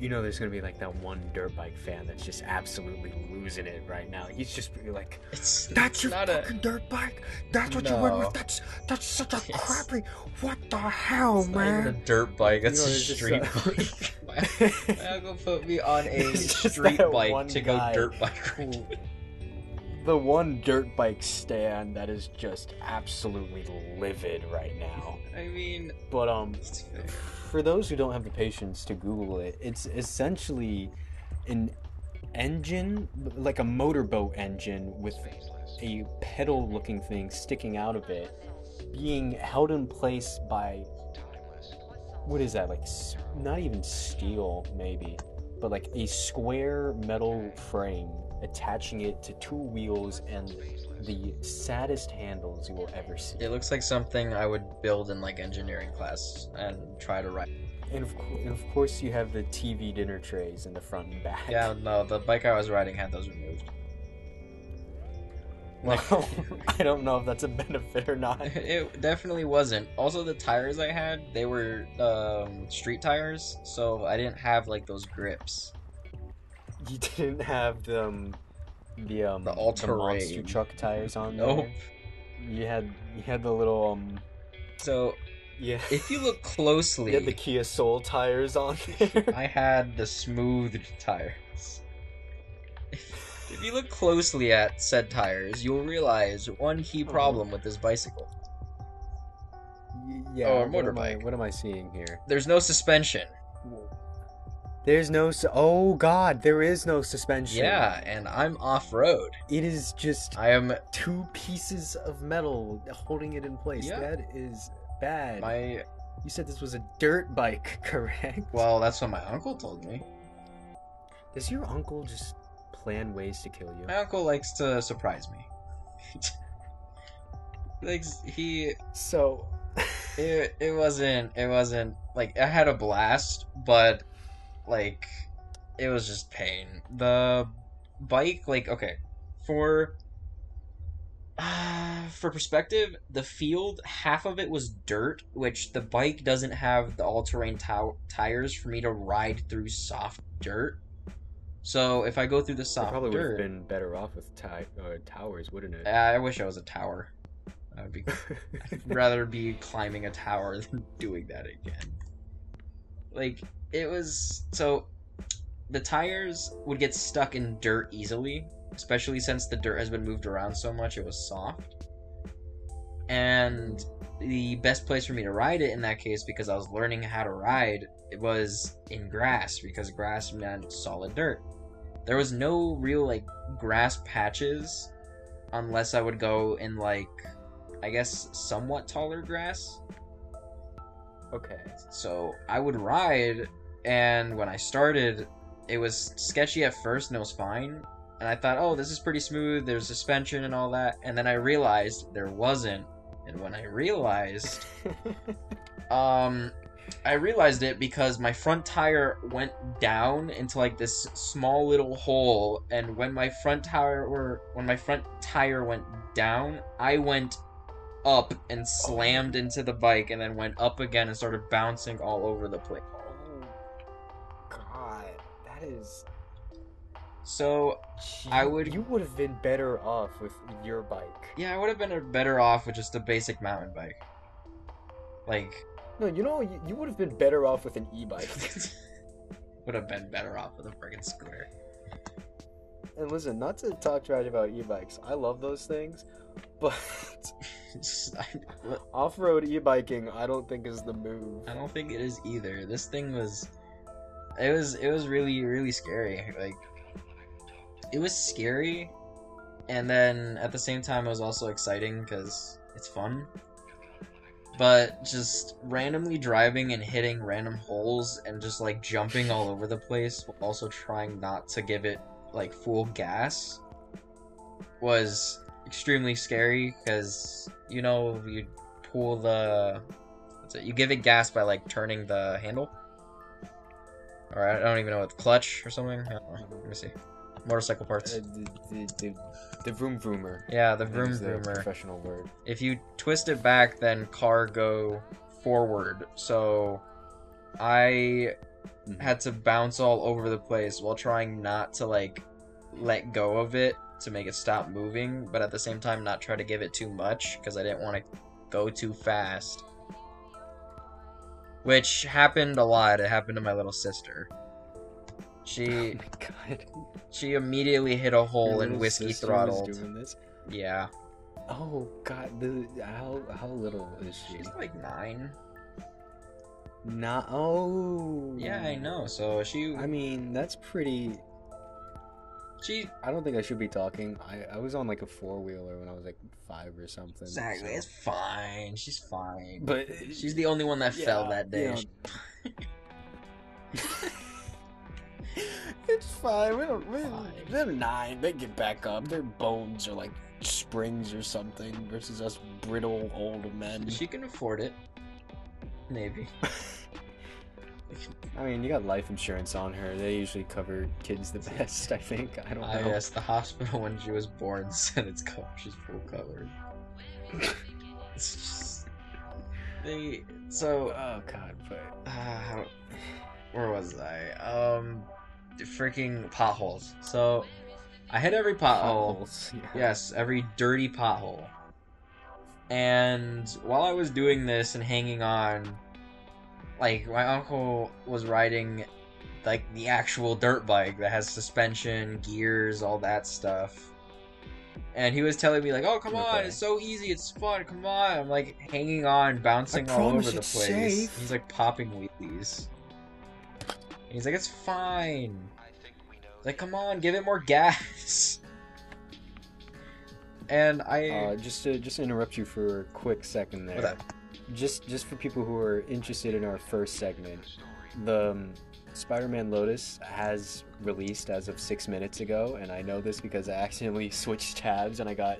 You know there's gonna be like that one dirt bike fan that's just absolutely losing it right now. He's just be like, It's "That's your not a- fucking dirt bike. That's what you went No. with. That's that's such a Yes. crappy. What the hell, It's not even a man?" dirt bike. You know, a street bike. my, my uncle put me on a street bike to go dirt bike who- the one dirt bike stand that is just absolutely livid right now. I mean, But um, it's fair. For those who don't have the patience to Google it, it's essentially an engine, like a motorboat engine, with a pedal looking thing sticking out of it, being held in place by what is that, like not even steel, maybe, but like a square metal frame attaching it to two wheels and the saddest handles you will ever see. it looks like something I would build in like engineering class and try to ride. And of, cour- and of course, you have the TV dinner trays in the front and back. Yeah, no, the bike I was riding had those removed. Well, I don't know if that's a benefit or not. It definitely wasn't. Also, the tires I had, they were um, street tires, so I didn't have like those grips. You didn't have the um, the um The all-terrain. monster truck tires on there. Nope. You had you had the little um So Yeah. If you look closely, You had the Kia Soul tires on there. I had the smoothed tires. If you look closely at said tires, you'll realize one key problem with this bicycle. Y- yeah. Oh, a what am I- What am I seeing here? There's no suspension. There's no. Su- oh God, there is no suspension. Yeah, and I'm off road. It is just I am two pieces of metal holding it in place. Yeah. That is bad. my You said this was a dirt bike, correct? well, that's what my uncle told me. Does your uncle just plan ways to kill you? My uncle likes to surprise me. like he So, it, it wasn't it wasn't like I had a blast, but like it was just pain. The bike, like okay, for uh, for perspective, the field half of it was dirt, which the bike doesn't have the all-terrain tow- tires for me to ride through soft dirt. So if I go through the it soft probably would have been better off with ti- uh, towers, wouldn't it? I wish I was a tower. I'd be I'd rather be climbing a tower than doing that again. Like it was so the tires would get stuck in dirt easily, especially since the dirt has been moved around so much it was soft. And the best place for me to ride it in that case because I was learning how to ride it was in grass because grass meant solid dirt. There was no real like grass patches unless I would go in like I guess somewhat taller grass. Okay. So I would ride and when I started it was sketchy at first and it was fine. And I thought, oh, this is pretty smooth, there's suspension and all that. And then I realized there wasn't. And when I realized um, I realized it because my front tire went down into like this small little hole, and when my front tire were when my front tire went down, I went up and slammed into the bike, and then went up again and started bouncing all over the place. oh God, that is. So I would- You would have been better off with your bike. yeah, I would have been better off with just a basic mountain bike. Like, No, you know, you, you would have been better off with an e-bike. would have been better off with a friggin' scooter. and listen, not to talk trash about e-bikes, I love those things, but off-road e-biking, I don't think is the move. I don't think it is either. This thing was it was it was really really scary. Like it was scary and then at the same time it was also exciting cuz it's fun. But just randomly driving and hitting random holes and just like jumping all over the place while also trying not to give it like full gas was extremely scary cuz you know you pull the What's it? You give it gas by like turning the handle, or I don't even know what clutch or something. I don't know. Let me see. Motorcycle parts. Uh, the, the, the, vroom vroomer. yeah, the vroom vroomer. Professional word. If you twist it back, then car go forward. So I Mhm. had to bounce all over the place while trying not to like let go of it to make it stop moving, but at the same time not try to give it too much because I didn't want to go too fast. Which happened a lot. It happened to my little sister. She Oh my god. she immediately hit a hole and whiskey throttled. Doing this? Yeah, Oh god, the how how little is she? she's like nine. Not. Oh. Yeah, I know. So she I mean, that's pretty. She I don't think I should be talking. I, I was on like a four wheeler when I was like five or something. exactly. so- It's fine. She's fine. But She's the only one that fell that day. you it's fine. We don't. We, Fine. They're nine. They get back up. Their bones are like springs or something versus us brittle old men. She can afford it. Maybe. I mean, you got life insurance on her. They usually cover kids the best. I think. I don't know. I guess the hospital when she was born said it's co- she's full covered. It's just they so Oh god, but uh, where was I? Um, freaking potholes. So I hit every pothole. potholes. Yeah. Yes, every dirty pothole. And while I was doing this and hanging on, like my uncle was riding like the actual dirt bike that has suspension, gears, all that stuff. And he was telling me like, "Oh, come on, it's so easy, it's fun. Come on." I'm like hanging on, bouncing I all over the place. safe. He's like popping wheelies. And he's like, "It's fine." He's like, "Come on, give it more gas." And I Uh, just to just interrupt you for a quick second there. Just just for people who are interested in our first segment, the um, Spider-Man Lotus has released as of six minutes ago, and I know this because I accidentally switched tabs and I got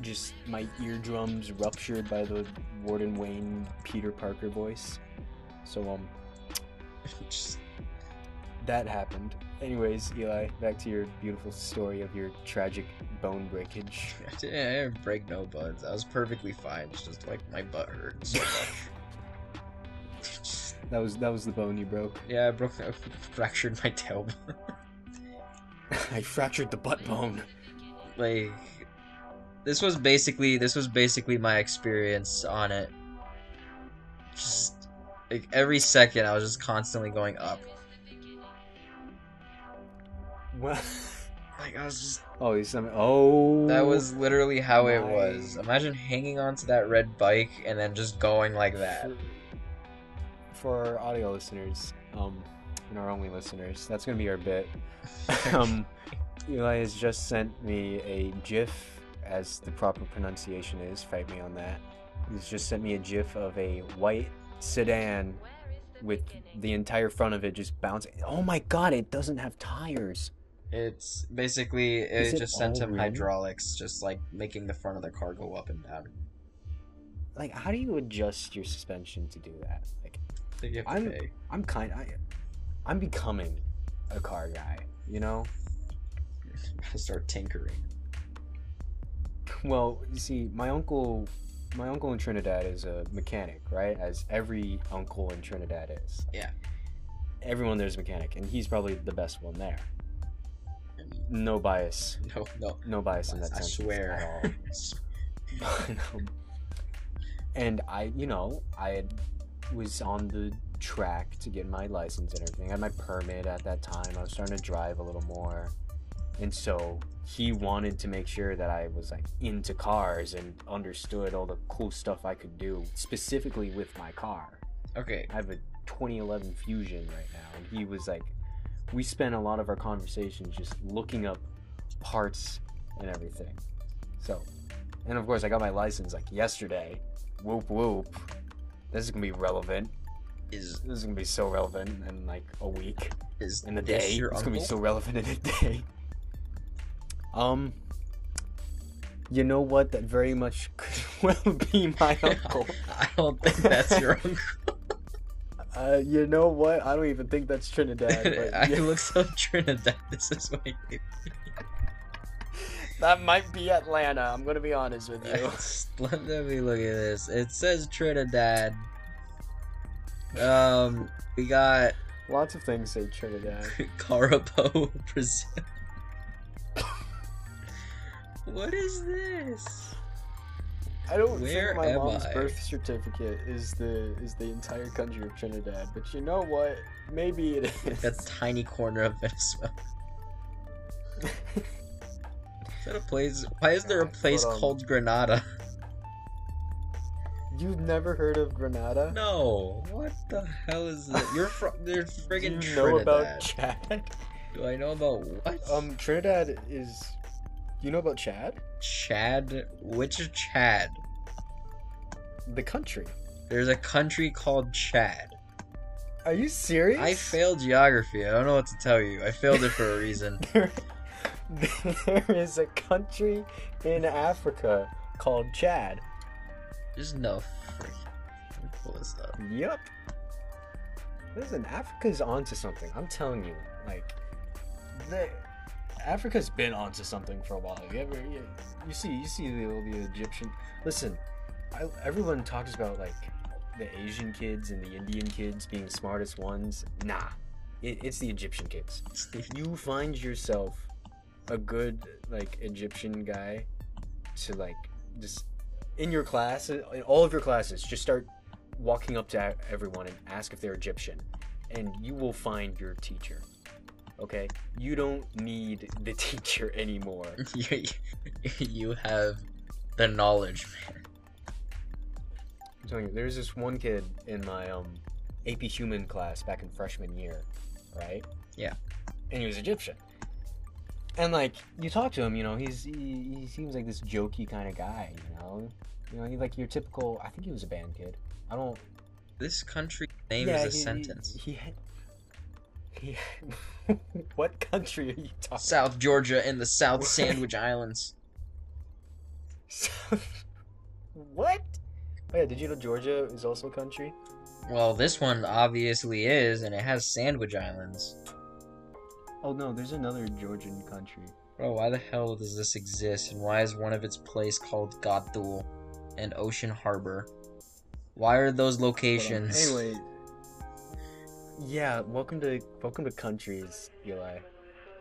just my eardrums ruptured by the Warden Wayne Peter Parker voice. So um, just that happened. Anyways, Eli, back to your beautiful story of your tragic bone breakage. I didn't, I didn't break no buds. I was perfectly fine. It's just like my butt hurt so much. That was that was the bone you broke. yeah, I broke, I fractured my tailbone. I fractured the butt bone. like, this was basically this was basically my experience on it. Just like every second, I was just constantly going up. Well, Like I was just oh, he's some. Oh, that was literally how it was. Imagine hanging onto that red bike and then just going like that. For, for our audio listeners, um, and our only listeners, that's gonna be our bit. um, Eli has just sent me a GIF, as the proper pronunciation is. Fight me on that. He's just sent me a GIF of a white sedan with the entire front of it just bouncing. Oh my god! It doesn't have tires. It's basically it it just sent him hydraulics, just like making the front of the car go up and down. Like, how do you adjust your suspension to do that? Like, I think you have to I'm- pay. I'm kind. I, I'm becoming a car guy. You know. I start tinkering. Well, you see, my uncle, my uncle in Trinidad is a mechanic, right? As every uncle in Trinidad is. Yeah. Everyone there's a mechanic, and he's probably the best one there. I No bias. no, no. No bias in that I sentence swear. at all. And I, you know, I had, was on the track to get my license and everything. I had my permit at that time. I was starting to drive a little more. And so he wanted to make sure that I was like into cars and understood all the cool stuff I could do, specifically with my car. okay, I have a 2011 Fusion right now, and he was like, we spent a lot of our conversations just looking up parts and everything. So, and of course, I got my license like yesterday. Whoop whoop. This is gonna be relevant. is This is gonna be so relevant in like a week, is in the day. It's gonna be so relevant in a day. Um, you know what? That very much could well be my uncle. I don't think that's your uncle. Uh, you know what? I don't even think that's Trinidad. But I yeah. looked up Trinidad. This is he That might be Atlanta. I'm gonna be honest with you. Let me look at this. It says Trinidad. Um, we got Lots of things say Trinidad. Carapo, Brazil. what is this? I don't Where think my mom's I? birth certificate is the is the entire country of Trinidad. But you know what? Maybe it is. That tiny corner of Venezuela. Is that a place? Why is there a place called Granada? You've never heard of Granada? No. What the hell is it? You're from. They're Do friggin' you Trinidad. know about Chad? Do I know about what? Um, Trinidad is. You know about Chad? Chad. Which is Chad? The country. There's a country called Chad. Are you serious? I failed geography. I don't know what to tell you. I failed it for a reason. there, there is a country in Africa called Chad. There's no freaking. Let me pull this up. Yep. Listen, Africa's onto something. I'm telling you, like, the Africa's been onto something for a while. You ever, you, you see, you see the, the Egyptian. Listen, I, everyone talks about like the Asian kids and the Indian kids being smartest ones. Nah, it, it's the Egyptian kids. If you find yourself a good like Egyptian guy to like just in your class, in all of your classes, just start walking up to everyone and ask if they're Egyptian, and you will find your teacher. Okay, you don't need the teacher anymore. you, have the knowledge, man. I'm telling you, there's this one kid in my um AP Human class back in freshman year, right? Yeah. And he was Egyptian. And like you talk to him, you know, he's he, he seems like this jokey kind of guy, you know. You know, he like your typical. I think he was a band kid. I don't. This country name yeah, is a he- sentence. He, had. He, what country are you talking? South Georgia and the South Sandwich Islands. South... what? Oh yeah, did you know Georgia is also a country? Well, this one obviously is, and it has Sandwich Islands. Oh no, there's another Georgian country. Bro, why the hell does this exist, and why is one of its place called Gatul and Ocean Harbor? Why are those locations? Anyway, yeah, welcome to welcome to countries, Elye.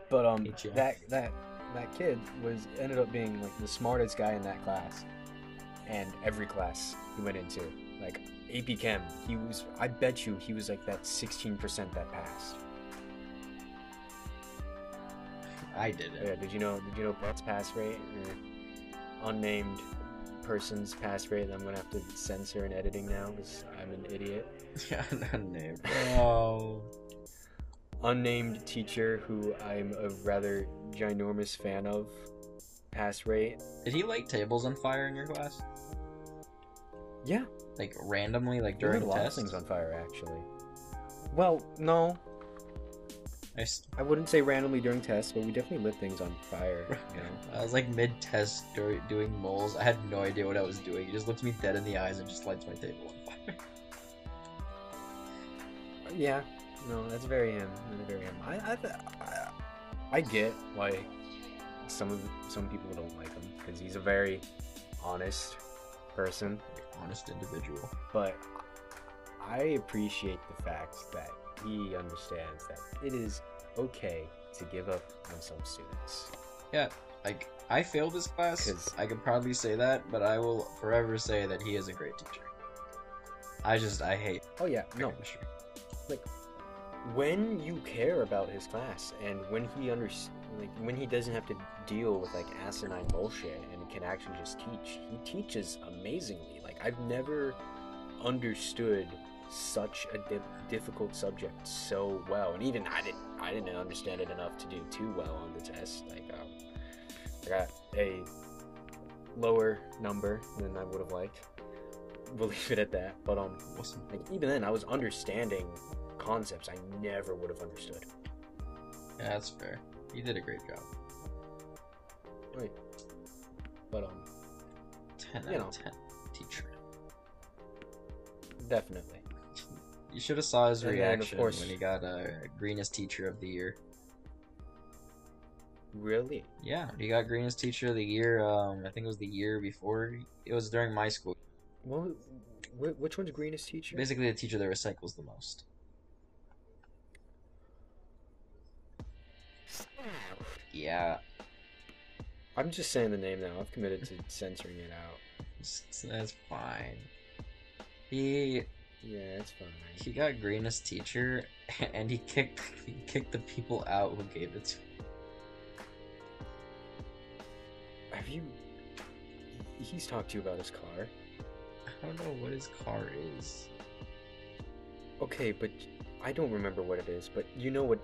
But um, Hey, that that that kid was ended up being like the smartest guy in that class, and every class he went into, like AP Chem, he was. I bet you he was like that sixteen percent that passed. I did Yeah, it. did you know? Did you know Brett's pass rate or unnamed person's pass rate? that I'm gonna have to censor in editing now because I'm an idiot. Yeah, no, bro. unnamed teacher who I'm a rather ginormous fan of. Pass rate. Did he light tables on fire in your class? Yeah, Like randomly, like there during a lot tests? of things on fire actually. Well, no, I I wouldn't say randomly during tests, but we definitely lit things on fire. You know. I was like mid test doing moles. I had no idea what I was doing. He just looked me dead in the eyes and just lights my table on fire. Yeah, no, that's very him. That's very him. I, I, I, I get why some of some people don't like him because he's a very honest person. Honest individual. but I appreciate the fact that he understands that it is okay to give up on some students. Yeah, like I failed this class. 'Cause- I could proudly say that, but I will forever say that he is a great teacher. I just I hate Oh yeah, no. chemistry. Like when you care about his class and when he under like when he doesn't have to deal with like asinine bullshit and can actually just teach, he teaches amazingly. Like I've never understood such a di- difficult subject so well, and even I didn't I didn't understand it enough to do too well on the test. Like um, I got a lower number than I would have liked. We'll leave it at that. But um, Awesome. like even then, I was understanding concepts I never would have understood. Yeah, that's fair. You did a great job. Right. But um, Ten out know. of ten, teacher. definitely. You should have saw his And reaction course- when he got uh, greenest teacher of the year. Really? Yeah, he got greenest teacher of the year. Um, I think it was the year before. It was during my school. Wh- Which one's greenest teacher? Basically, the teacher that recycles the most. Yeah, I'm just saying the name now. I've committed to censoring it out. that's fine. He Yeah, it's fine. he got greenest teacher, and he kicked he kicked the people out who gave it to him. Have you? He's talked to you about his car. I don't know what his car is. Okay, but I don't remember what it is. But you know what?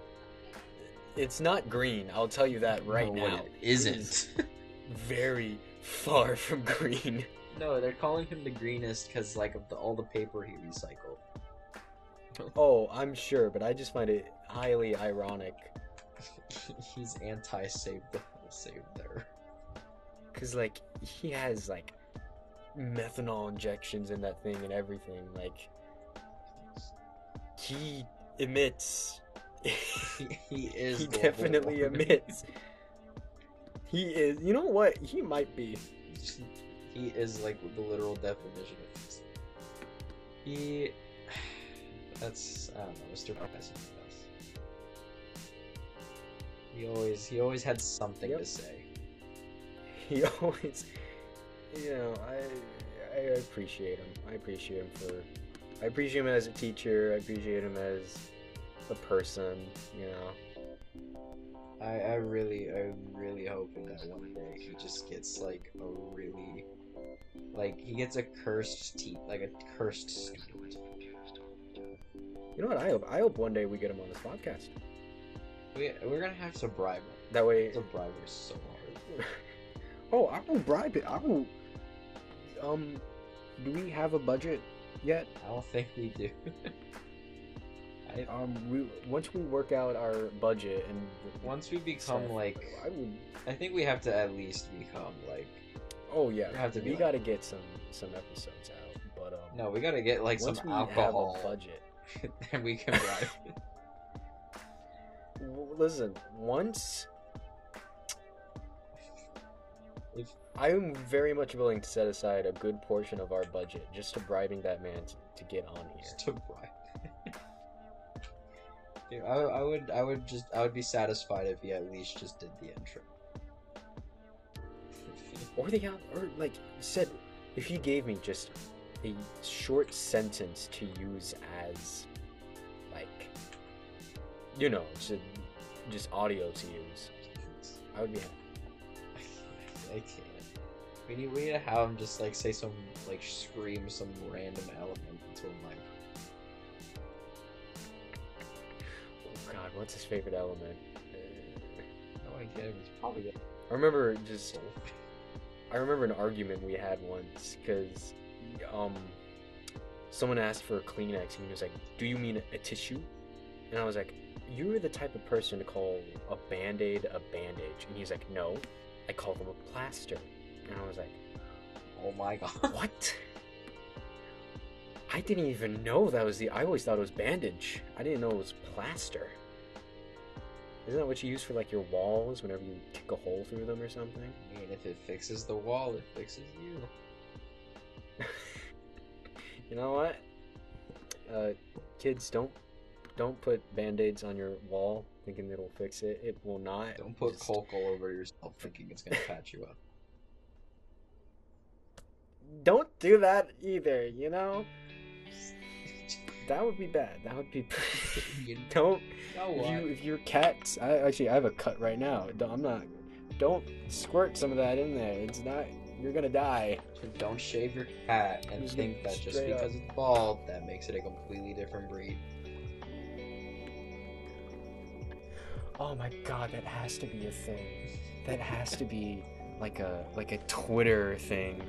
It's not green. I'll tell you that right know now. what it is isn't. very far from green. no, they're calling him the greenest because like of the, all the paper he recycled. Oh, I'm sure, but I just find it highly ironic He's anti-save the save there. because, like, he has like methanol injections in that thing and everything. Like, he emits. he is. he definitely emits. He is. You know what? He might be. He is like the literal definition of this. He. That's I don't know, Mr. Professor. He always he always had something Yep. to say. He always. You know, I I appreciate him. I appreciate him for. I appreciate him as a teacher. I appreciate him as a person. You know. I, I really, I really hoping that one day he just gets like a really, like he gets a cursed teeth, like a cursed student. You know what? I hope. I hope one day we get him on this podcast. We, we're gonna have to bribe him. That way. The bribe is so hard. oh, I will bribe it. I will. Um, do we have a budget yet? I don't think we do. I, um, we once we work out our budget and once we become stuff, like, I would. I think we have to at least become like. Oh yeah, We have to we like- got to get some some episodes out. But um, No, we gotta get like some we alcohol, have a budget. and we can bribe. W- Listen, once If- I'm very much willing to set aside a good portion of our budget just to bribing that man to, to get on here. Just to bribe. Dude, I, I would, I would just, I would be satisfied if he at least just did the intro. Or the out, or like said, if he gave me just a short sentence to use as, like, you know, just, just audio to use, I would be happy. I can't. We need, we need to have him just like say some, like scream some random element into a mic. Oh God, what's his favorite element? Uh, No idea. He's probably gonna. I remember just I remember an argument we had once because um someone asked for a Kleenex and he was like, "Do you mean a tissue?" And I was like, "You're the type of person to call a band-aid a bandage." And he's like, "No, I call them a plaster." And I was like, Oh my god. "What?" I didn't even know that was the. I always thought it was bandage. I didn't know it was plaster. Isn't that what you use for like your walls whenever you kick a hole through them or something? I mean, if it fixes the wall, it fixes you. you know what? Uh, kids, don't don't put band-aids on your wall thinking it'll fix it. It will not. Don't put Just- coke all over yourself thinking it's gonna patch you up. Don't do that either. You know that would be bad. That would be. You don't. you if your cats, I actually I have a cut right now. Don't- I'm not. Don't squirt some of that in there. It's not. You're gonna die. Don't shave your cat and Just think that just straight up. because it's bald, that makes it a completely different breed. Oh my god, that has to be a thing. That has to be like a like a Twitter thing.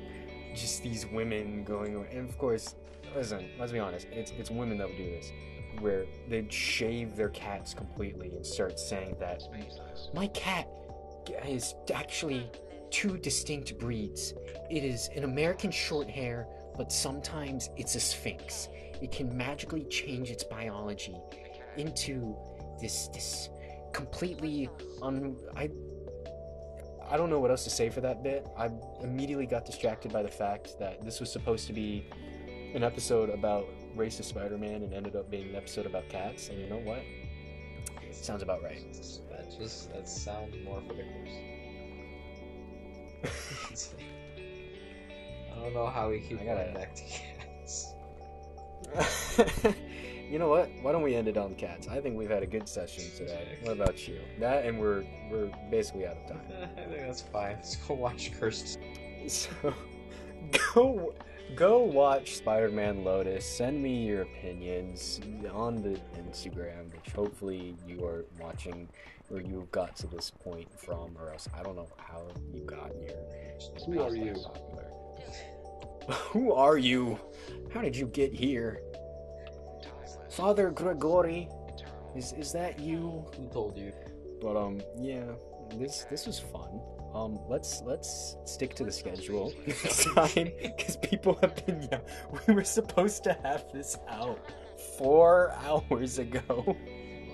Just these women going and of course, listen, let's be honest, it's it's women that would do this. Where they'd shave their cats completely and start saying that my cat is actually two distinct breeds. It is an American short hair, but sometimes it's a sphynx. It can magically change its biology into this this completely un I I don't know what else to say for that bit. I immediately got distracted by the fact that this was supposed to be an episode about racist Spider-Man and ended up being an episode about cats. And you know what? It Sounds about right. That just that sounds more for the course. I don't know how we keep I gotta- going back to cats. you know what? Why don't we end it on cats? I think we've had a good session today. What about you? That and we're we're basically out of time. I think that's fine. Let's go watch Cursed. So go go watch Spider-Man Lotus. Send me your opinions on the Instagram, which hopefully you are watching or you've got to this point from, or else I don't know how you got here. Who are you? popular. Who are you? How did you get here? Father Gregory, is is that you? Who told you? But um, yeah, this this was fun. Um, let's let's stick to the schedule next time because people have been. Yeah, we were supposed to have this out four hours ago.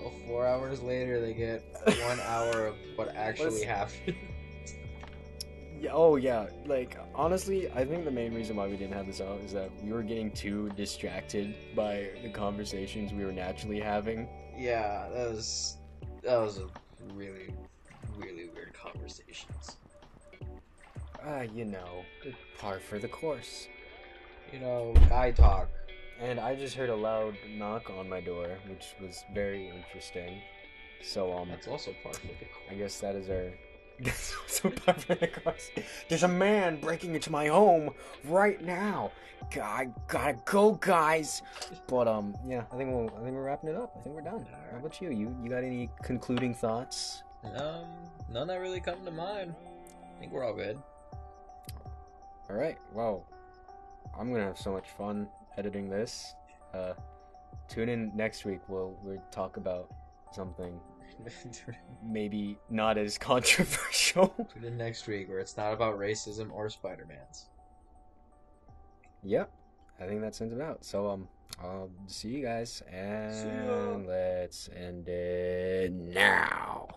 Well, four hours later, they get one hour of what actually happened. Yeah, oh yeah, like honestly, I think the main reason why we didn't have this out is that we were getting too distracted by the conversations we were naturally having. yeah, that was that was a really, really weird conversations. uh, you know, par for the course. You know, guy talk. And I just heard a loud knock on my door, which was very interesting. So um, That's also par for the course. I guess that is our. Par for. There's a man breaking into my home right now. God, I gotta go, guys. But um, yeah, I think we'll. I think we're wrapping it up. I think we're done. How about you? You you got any concluding thoughts? Um, none that really come to mind. I think we're all good. All right. Well, I'm gonna have so much fun editing this. Uh, tune in next week. We'll we'll talk about something maybe not as controversial. Tune in next week where it's not about racism or Spider-Man's. yep. I think that sends it out. So um, I'll see you guys, and let's end it now.